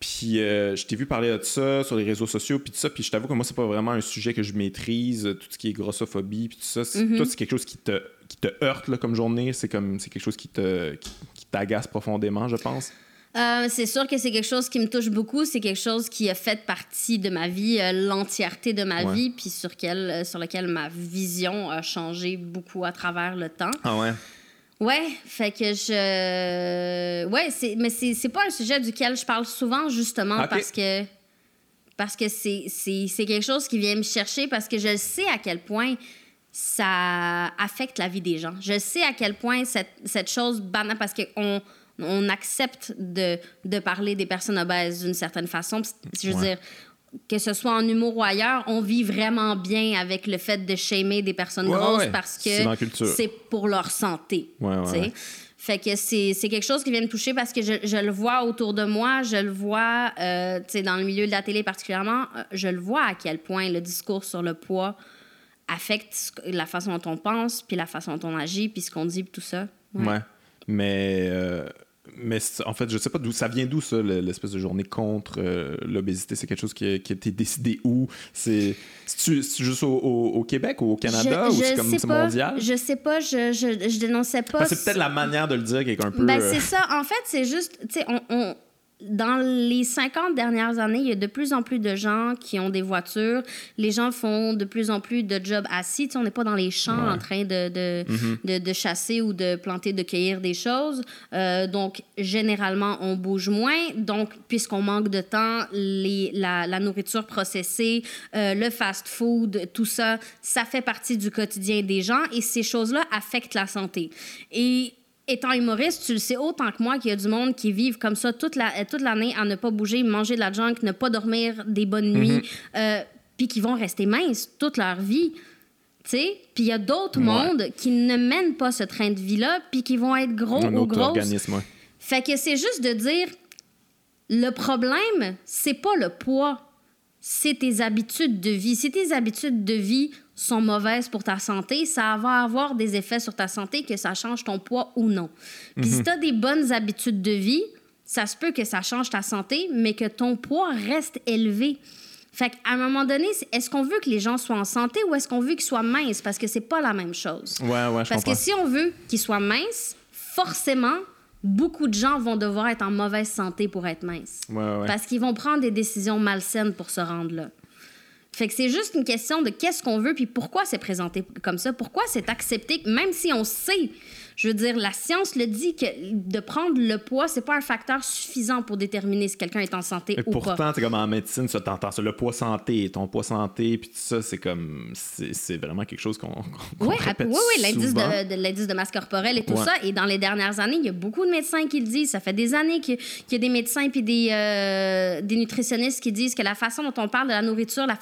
Puis euh, je t'ai vu parler de ça sur les réseaux sociaux, puis tout ça. Puis je t'avoue que moi, c'est pas vraiment un sujet que je maîtrise, tout ce qui est grossophobie, puis tout ça. C'est-
Mm-hmm.
Toi, c'est quelque chose qui te, qui te heurte là, comme journée. C'est comme c'est quelque chose qui te qui, qui t'agace profondément, je pense?
Euh, c'est sûr que c'est quelque chose qui me touche beaucoup. C'est quelque chose qui a fait partie de ma vie, euh, l'entièreté de ma
Ouais.
vie, puis sur, quel, sur lequel ma vision a changé beaucoup à travers le temps.
Ah ouais?
Ouais, fait que je. Ouais, c'est... mais c'est, c'est pas un sujet duquel je parle souvent, justement, parce que. Parce que c'est, c'est, c'est quelque chose qui vient me chercher, parce que je sais à quel point ça affecte la vie des gens. Je sais à quel point cette, cette chose banale, parce qu'on on accepte de, de parler des personnes obèses d'une certaine façon. Je veux
Ouais.
dire, que ce soit en humour ou ailleurs, on vit vraiment bien avec le fait de shamer des personnes
Ouais,
grosses
ouais.
parce que c'est pour leur santé.
Ouais.
Fait que c'est quelque chose qui vient me toucher parce que je, je le vois autour de moi, je le vois euh, dans le milieu de la télé particulièrement, euh, je le vois à quel point le discours sur le poids affecte la façon dont on pense, puis la façon dont on agit, puis ce qu'on dit, puis tout ça. Ouais.
Ouais. Mais, euh, mais en fait, je sais pas d'où ça vient d'où ça, le- l'espèce de journée contre euh, l'obésité? C'est quelque chose qui a, qui a été décidé où? C'est juste au, au- au Québec ou au Canada
Je-
ou c'est comme c'est mondial?
Je sais pas, je, je, je dénonçais pas.
C'est peut-être la manière de le dire qui est un peu.
Ben, c'est ça. En fait, c'est juste, tu sais, on, on- dans les 50 dernières années, il y a de plus en plus de gens qui ont des voitures. Les gens font de plus en plus de jobs assis. Tu sais, on n'est pas dans les champs
Ouais. Mm-hmm.
en train de, de, de, de chasser ou de planter, de cueillir des choses. Euh, donc, généralement, on bouge moins. Donc, puisqu'on manque de temps, les, la, la nourriture processée, euh, le fast-food, tout ça, ça fait partie du quotidien des gens et ces choses-là affectent la santé. Et étant humoriste, tu le sais autant que moi qu'il y a du monde qui vivent comme ça toute la- toute l'année à ne pas bouger, manger de la junk, ne pas dormir des bonnes nuits, euh, puis qui vont rester minces toute leur vie. Tu sais? Puis il y a d'autres
Ouais.
mondes qui ne mènent pas ce train de vie-là, puis qui vont être gros
un
ou
autre
grosses.
organisme, ouais.
Fait que c'est juste de dire le problème, c'est pas le poids, c'est tes habitudes de vie. Si tes habitudes de vie sont mauvaises pour ta santé, ça va avoir des effets sur ta santé, que ça change ton poids ou non. Puis si tu as des bonnes habitudes de vie, ça se peut que ça change ta santé, mais que ton poids reste élevé. Fait qu'à un moment donné, est-ce qu'on veut que les gens soient en santé ou est-ce qu'on veut qu'ils soient minces? Parce que c'est pas la même chose.
Ouais, ouais, je
Parce
comprends.
que si on veut qu'ils soient minces, forcément, beaucoup de gens vont devoir être en mauvaise santé pour être minces.
Ouais, ouais.
Parce qu'ils vont prendre des décisions malsaines pour se rendre là. Fait que c'est juste une question de qu'est-ce qu'on veut puis pourquoi c'est présenté comme ça, pourquoi c'est accepté, même si on sait, je veux dire, la science le dit que de prendre le poids, c'est pas un facteur suffisant pour déterminer si quelqu'un est en santé ou pas.
pourtant, c'est comme en médecine, ça t'entends ça, le poids santé, ton poids santé, puis tout ça, c'est comme, c'est vraiment quelque chose qu'on qu'on
Oui,
répète
oui, oui, l'indice de, de- de masse corporelle et tout
Ouais.
ça. Et dans les dernières années, il y a beaucoup de médecins qui le disent. Ça fait des années qu'il y a des médecins puis des, euh, des nutritionnistes qui disent que la façon dont on parle de la nourriture, la,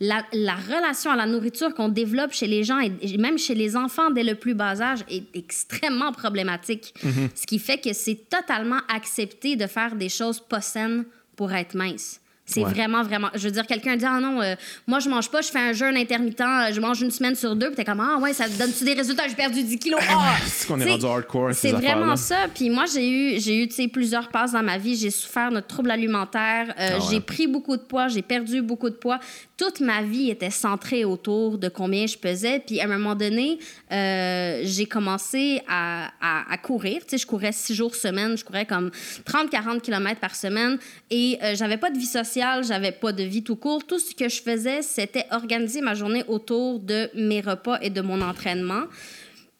la, la relation à la nourriture qu'on développe chez les gens et et même chez les enfants dès le plus bas âge est extrêmement problématique.
Mm-hmm.
Ce qui fait que c'est totalement accepté de faire des choses pas saines pour être mince. C'est
Ouais.
vraiment, vraiment. Je veux dire, quelqu'un dit Ah non, euh, moi je mange pas, je fais un jeûne intermittent, euh, je mange une semaine sur deux, puis t'es comme Ah ouais, ça donne-tu des résultats, j'ai perdu 10 kilos. [laughs] Ah!
C'est qu'on est rendu hardcore, ces
C'est vraiment ça. Puis moi, j'ai eu, j'ai eu tu sais, plusieurs passes dans ma vie. J'ai souffert de troubles alimentaires. euh,
Ah ouais.
J'ai pris beaucoup de poids. J'ai perdu beaucoup de poids. Toute ma vie était centrée autour de combien je pesais. Puis à un moment donné, euh, j'ai commencé à, à- à courir. Tu sais, je courais six jours semaine. Je courais comme 30-40 km par semaine. Et j'avais pas de vie sociale. J'avais pas de vie tout court. Tout ce que je faisais, c'était organiser ma journée autour de mes repas et de mon entraînement.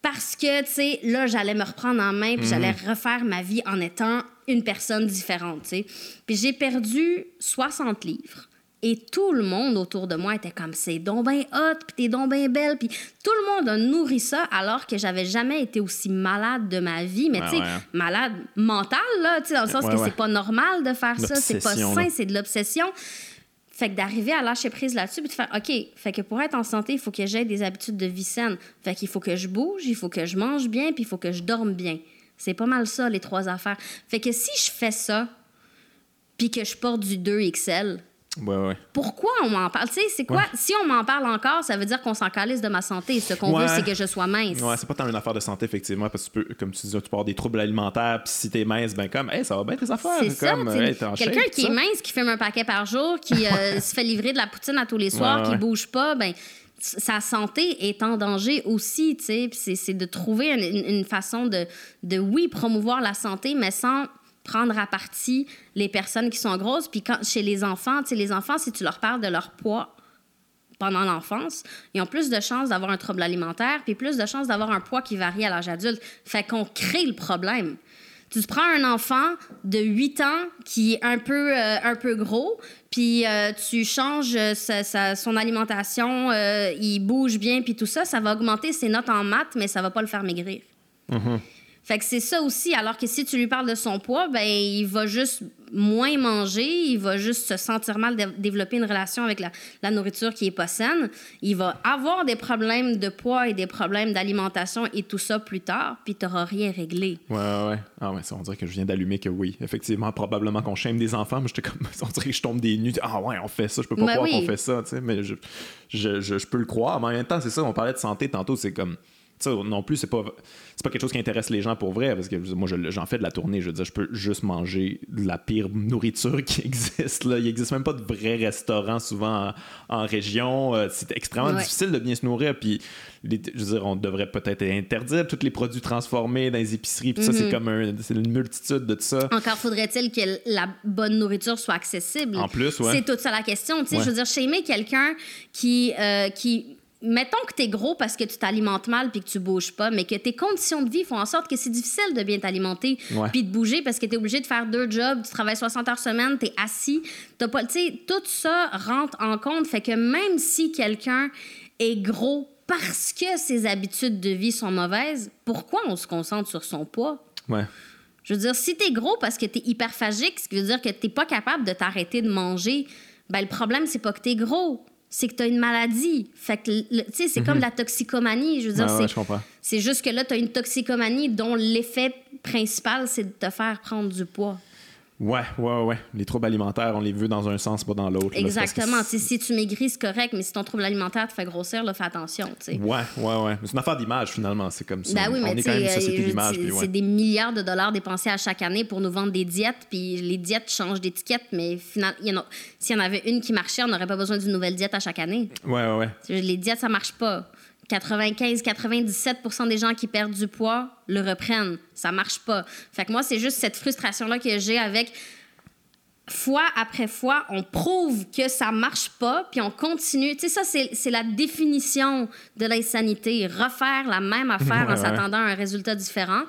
Parce que, tu sais, là, j'allais me reprendre en main, puis j'allais refaire ma vie en étant une personne différente, tu sais. Puis j'ai perdu 60 livres. Et tout le monde autour de moi était comme c'est donc ben hot, puis t'es donc ben belle, puis tout le monde a nourri ça alors que j'avais jamais été aussi malade de ma vie, mais tu sais,
ouais.
malade mentale là, tu sais, dans le sens
Ouais,
que
ouais.
c'est pas normal de faire ça, c'est pas sain, c'est de l'obsession. Fait que d'arriver à lâcher prise là-dessus, puis de faire, OK, fait que pour être en santé, il faut que j'aie des habitudes de vie saines. Fait qu'il faut que je bouge, il faut que je mange bien, puis il faut que je dorme bien. C'est pas mal ça, les trois affaires. Fait que si je fais ça, puis que je porte du 2XL,
Ouais, ouais.
pourquoi on m'en parle? Tu sais, c'est quoi?
Ouais.
Si on m'en parle encore, ça veut dire qu'on s'en calisse de ma santé. Ce qu'on veut, c'est que je sois mince.
Ouais, c'est pas tant une affaire de santé, effectivement, parce que tu peux, comme tu disais, tu peux avoir des troubles alimentaires, puis si t'es mince, ben comme, hey, ça va bien tes affaires.
C'est ça.
hey,
Quelqu'un qui
ça.
est mince, qui fume un paquet par jour, qui [laughs] euh, se fait livrer de la poutine à tous les soirs, qui bouge pas, ben sa santé est en danger aussi, tu sais. Puis C'est de trouver une, une- une façon de, de, oui, promouvoir la santé, mais sans prendre à partie les personnes qui sont grosses. Puis quand, chez les enfants, les enfants, si tu leur parles de leur poids pendant l'enfance, ils ont plus de chances d'avoir un trouble alimentaire, puis plus de chances d'avoir un poids qui varie à l'âge adulte. Fait qu'on crée le problème. Tu prends un enfant de 8 ans qui est un peu, euh, un peu gros, puis euh, tu changes euh, sa- son alimentation, il bouge bien, puis tout ça, ça va augmenter ses notes en maths, mais ça va pas le faire maigrir. Fait que c'est ça aussi. Alors que si tu lui parles de son poids, ben il va juste moins manger, il va juste se sentir mal, de développer une relation avec la, la, nourriture qui est pas saine. Il va avoir des problèmes de poids et des problèmes d'alimentation et tout ça plus tard, puis tu n'auras rien réglé.
Ouais, ouais, Ah ouais, ça, on dirait que je viens d'allumer que oui. Effectivement, probablement qu'on chaîne des enfants, mais j'étais comme, [laughs] on dirait que je tombe des nues. Ah ouais, on fait ça, je peux pas ben croire qu'on fait ça, tu sais, mais je, je, je, je, peux le croire. Mais en même temps, c'est ça, on parlait de santé tantôt, c'est comme non plus, c'est pas, c'est pas quelque chose qui intéresse les gens pour vrai, parce que moi, j'en fais de la tournée. Je veux dire, je peux juste manger de la pire nourriture [laughs] qui existe. Là. Il n'existe même pas de vrais restaurants souvent en, région. Euh, c'est extrêmement difficile de bien se nourrir. Puis, je veux dire, on devrait peut-être interdire tous les produits transformés dans les épiceries. Puis ça, c'est mm-hmm. comme un, une multitude de tout ça.
Encore faudrait-il que la bonne nourriture soit accessible.
En plus, ouais.
C'est toute ça la question. Je veux dire, chez quelqu'un qui, euh, qui mettons que tu es gros parce que tu t'alimentes mal puis que tu bouges pas, mais que tes conditions de vie font en sorte que c'est difficile de bien t'alimenter puis de bouger parce que tu es obligé de faire deux jobs, tu travailles 60 heures semaine, tu es assis, t'as pas, tu sais, tout ça rentre en compte, fait que même si quelqu'un est gros parce que ses habitudes de vie sont mauvaises, pourquoi on se concentre sur son poids?
Ouais.
Je veux dire, si tu es gros parce que tu es hyperphagique, ce qui veut dire que tu pas capable de t'arrêter de manger, ben le problème, c'est pas que tu es gros c'est que tu as une maladie. Fait que, tu sais, c'est comme mhm. la toxicomanie. Je veux dire, c'est juste que là, tu as une toxicomanie dont l'effet principal, c'est de te faire prendre du poids.
Ouais, ouais, ouais. Les troubles alimentaires, on les veut dans un sens, pas dans l'autre.
Exactement. Si tu maigris, c'est correct, mais si ton trouble alimentaire te fait grossir, là, fais attention.
Ouais, ouais, ouais. C'est une affaire d'image, finalement. C'est comme ça. Ben oui, on est quand même une société d'image.
C'est des milliards de dollars dépensés à chaque année pour nous vendre des diètes, puis les diètes changent d'étiquette, mais finalement, s'il y en avait une qui marchait, on n'aurait pas besoin d'une nouvelle diète à chaque année.
Ouais, ouais, ouais.
Les diètes, ça marche pas. 95-97% des gens qui perdent du poids le reprennent. Ça marche pas. Fait que moi, c'est juste cette frustration-là que j'ai avec fois après fois, on prouve que ça marche pas, puis on continue. Tu sais, ça, c'est la définition de l'insanité. Refaire la même affaire [laughs] en s'attendant à un résultat différent.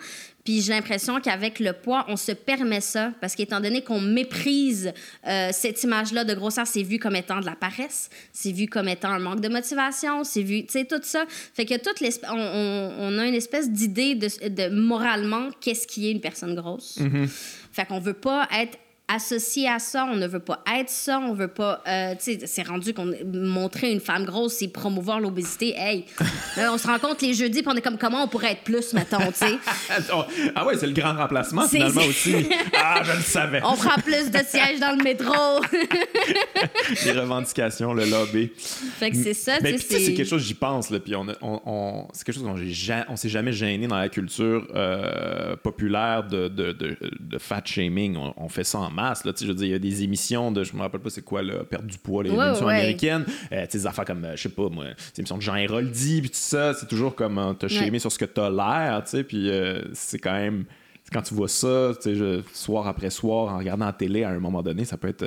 Puis j'ai l'impression qu'avec le poids, on se permet ça parce qu'étant donné qu'on méprise euh, cette image-là de grosseur, c'est vu comme étant de la paresse, c'est vu comme étant un manque de motivation, c'est vu, tu sais, tout ça. Fait que toute on, on, on, a une espèce d'idée de, de, moralement qu'est-ce qui est une personne grosse. Mm-hmm. Fait qu'on veut pas être associé à ça, on ne veut pas être ça, on veut pas. Euh, tu sais, c'est rendu qu'on montrer une femme grosse, c'est promouvoir l'obésité. Hey, [laughs] on se rencontre les jeudis, puis on est comme comment on pourrait être plus, mettons, tu sais? [laughs]
ah ouais, c'est le grand remplacement finalement aussi. Ah, je le savais.
On prend plus de sièges dans le métro. [laughs]
les revendications, le lobby.
Fait que c'est ça.
Mais c'est quelque chose, j'y pense, là, puis on, on, c'est quelque chose qu'on on s'est jamais gêné dans la culture euh, populaire de, de, de, fat shaming. On, fait ça en masse. Là, je veux dire, il y a des émissions de, je me rappelle pas c'est quoi, là, perdre du poids, les émissions américaines. Euh, des affaires comme, euh, je sais pas, moi, des émissions de Jean Héroldi, puis tout ça, c'est toujours comme euh, te ouais. sur ce que t'as l'air, tu sais, puis euh, c'est quand même quand tu vois ça, tu sais, soir après soir, en regardant la télé, à un moment donné, ça peut être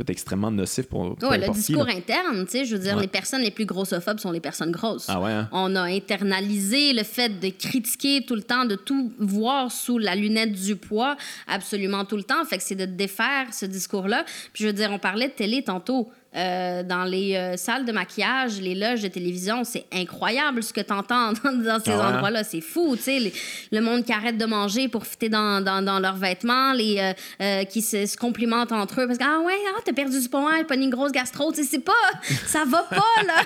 peut être extrêmement nocif pour.
Oui, le discours interne, tu sais, je veux dire, les personnes les plus grossophobes sont les personnes grosses.
Ah ouais, hein?
On a internalisé le fait de critiquer tout le temps, de tout voir sous la lunette du poids, absolument tout le temps. Fait que c'est de défaire ce discours-là. Puis je veux dire, on parlait de télé tantôt. Euh, dans les euh, salles de maquillage, les loges de télévision, c'est incroyable ce que tu entends [laughs] dans, ces ah hein? endroits-là. C'est fou, tu sais. Le monde qui arrête de manger pour fitter dans, dans, dans leurs vêtements, les euh, qui se, se, complimentent entre eux parce que, ah ouais, ah, t'as perdu du poids, pas une grosse gastro. Tu sais, c'est pas. [laughs] Ça va pas, là.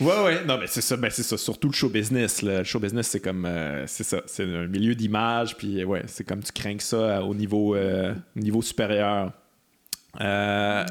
[laughs]
ouais, ouais. Non, mais c'est ça. Ben, c'est ça. Surtout le show business. Le show business, c'est comme. c'est ça. C'est un milieu d'image. Puis, ouais, c'est comme tu crains ça au niveau, niveau supérieur. Euh,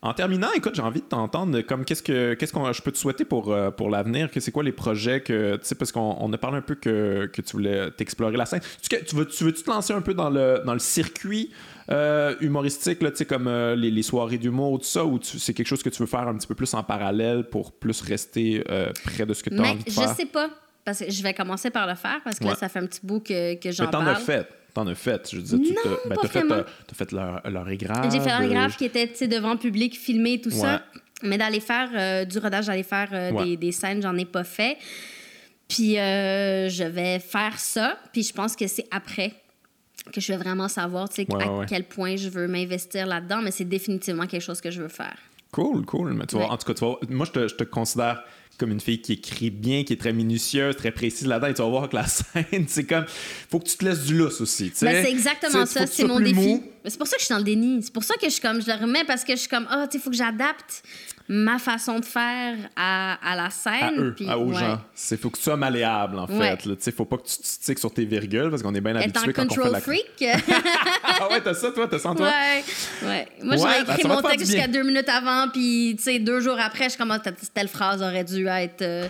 en terminant, écoute, j'ai envie de t'entendre comme qu'est-ce que qu'est-ce qu'on je peux te souhaiter pour, euh, pour l'avenir, que c'est quoi les projets que tu sais parce qu'on a parlé un peu que, que tu voulais t'explorer la scène. Tu, tu veux tu veux -tu te lancer un peu dans le dans le circuit euh, humoristique là, tu sais comme les, les, soirées d'humour tout ça ou c'est quelque chose que tu veux faire un petit peu plus en parallèle pour plus rester près de ce que tu as envie de faire?
Je sais pas parce que je vais commencer par le faire parce que là, ça fait un petit bout que, que j'en parle.
Mais t'en as fait t'en as fait. Je veux dire, tu
ben,
as,
fait,
as fait leur, leur égrave.
J'ai fait leur égrave qui était devant le public, filmé, tout ça. Mais d'aller faire euh, du rodage, d'aller faire euh, des, des, scènes, j'en ai pas fait. Puis euh, je vais faire ça. Puis je pense que c'est après que je vais vraiment savoir à quel point je veux m'investir là-dedans. Mais c'est définitivement quelque chose que je veux faire.
Cool, cool. Mais tu vois, en tout cas, tu vois, moi, je te, je te considère comme une fille qui écrit bien, qui est très minutieuse, très précise là-dedans. Et tu vas voir que la [laughs] scène, c'est comme. faut que tu te laisses du lousse aussi.
Ben, c'est exactement ça, c'est mon défi. C'est pour ça que je suis dans le déni. C'est pour ça que je suis comme je le remets parce que je suis comme ah tu sais faut que j'adapte ma façon de faire à, à la scène
à eux, à- aux
ouais.
gens. C'est faut que tu sois malléable en fait.
Ouais.
Tu sais, faut pas que tu te stickes sur tes virgules parce qu'on est bien habitué quand on fait
control
la.
freak. [laughs]
ah ouais, t'as ça toi, t'as ça en toi?
ouais, ouais. Moi, j'aurais
ben,
écrit mon texte jusqu'à deux minutes avant, puis, tu sais, deux jours après, je commence, telle- telle phrase aurait dû être euh,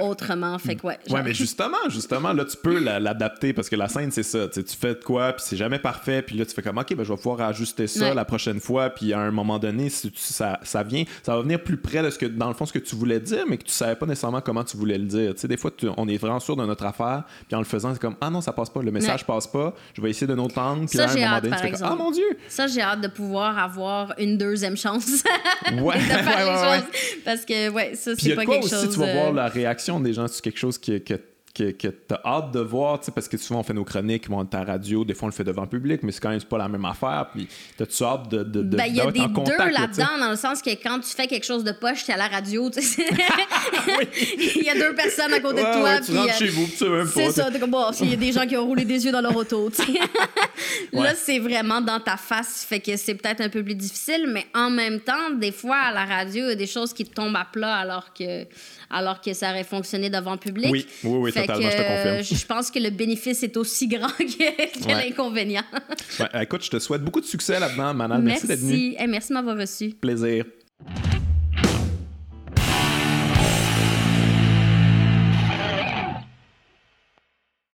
autrement. Fait que, ouais.
Ouais, mais justement, justement, là, tu peux la- l'adapter parce que la scène, c'est ça. Tu fais de quoi, puis c'est jamais parfait, puis là, tu fais comme, OK, ben, je vais pouvoir ajuster ça la prochaine fois, puis à un moment donné, si tu- ça, ça vient, ça va venir plus près de ce que, dans le fond, ce que tu voulais dire, mais que tu savais pas nécessairement comment tu voulais le dire. Tu sais, des fois, tu- on est vraiment sûr de notre affaire, puis en le faisant, c'est comme, ah non, ça passe pas, le message
Ouais.
passe pas, je vais essayer de notre angle, puis
Ça,
là, à un
j'ai
moment
hâte,
donné, tu fais ah mon Dieu!
Ça, j'ai hâte de pouvoir avoir une deuxième chance [laughs]
Ouais,
de faire
ouais,
les choses. Parce que, ouais, ça, c'est
a
pas quelque
aussi,
chose.
tu vas voir
euh,
la réaction des gens sur quelque chose que, que, que, que tu as hâte de voir, parce que souvent on fait nos chroniques, on est à la radio, des fois on le fait devant le public, mais c'est quand même pas la même affaire. Puis t'as-tu hâte de, de, de
Ben, il y a des deux là-dedans, dans le sens que quand tu fais quelque chose de poche, t'es à la radio, tu sais. [laughs] Il y a deux personnes à côté
Ouais,
de toi.
ouais, tu rentres
euh,
chez vous, tu sais même pas.
C'est ça, t'es comme, bon, s'il y a des gens qui ont roulé des yeux dans leur auto, tu sais. [laughs]
Ouais.
Là, c'est vraiment dans ta face, fait que c'est peut-être un peu plus difficile, mais en même temps, des fois, à la radio, il y a des choses qui te tombent à plat alors que, alors que ça aurait fonctionné devant le public.
Oui, oui, oui, totalement,
que,
je te confirme.
euh, Je pense que le bénéfice est aussi grand que, que
Ouais.
l'inconvénient.
Ouais, [laughs] écoute, je te souhaite beaucoup de succès là-dedans, Manal. Merci, d'être venu.
Merci. Hey, merci de m'avoir reçu.
Plaisir.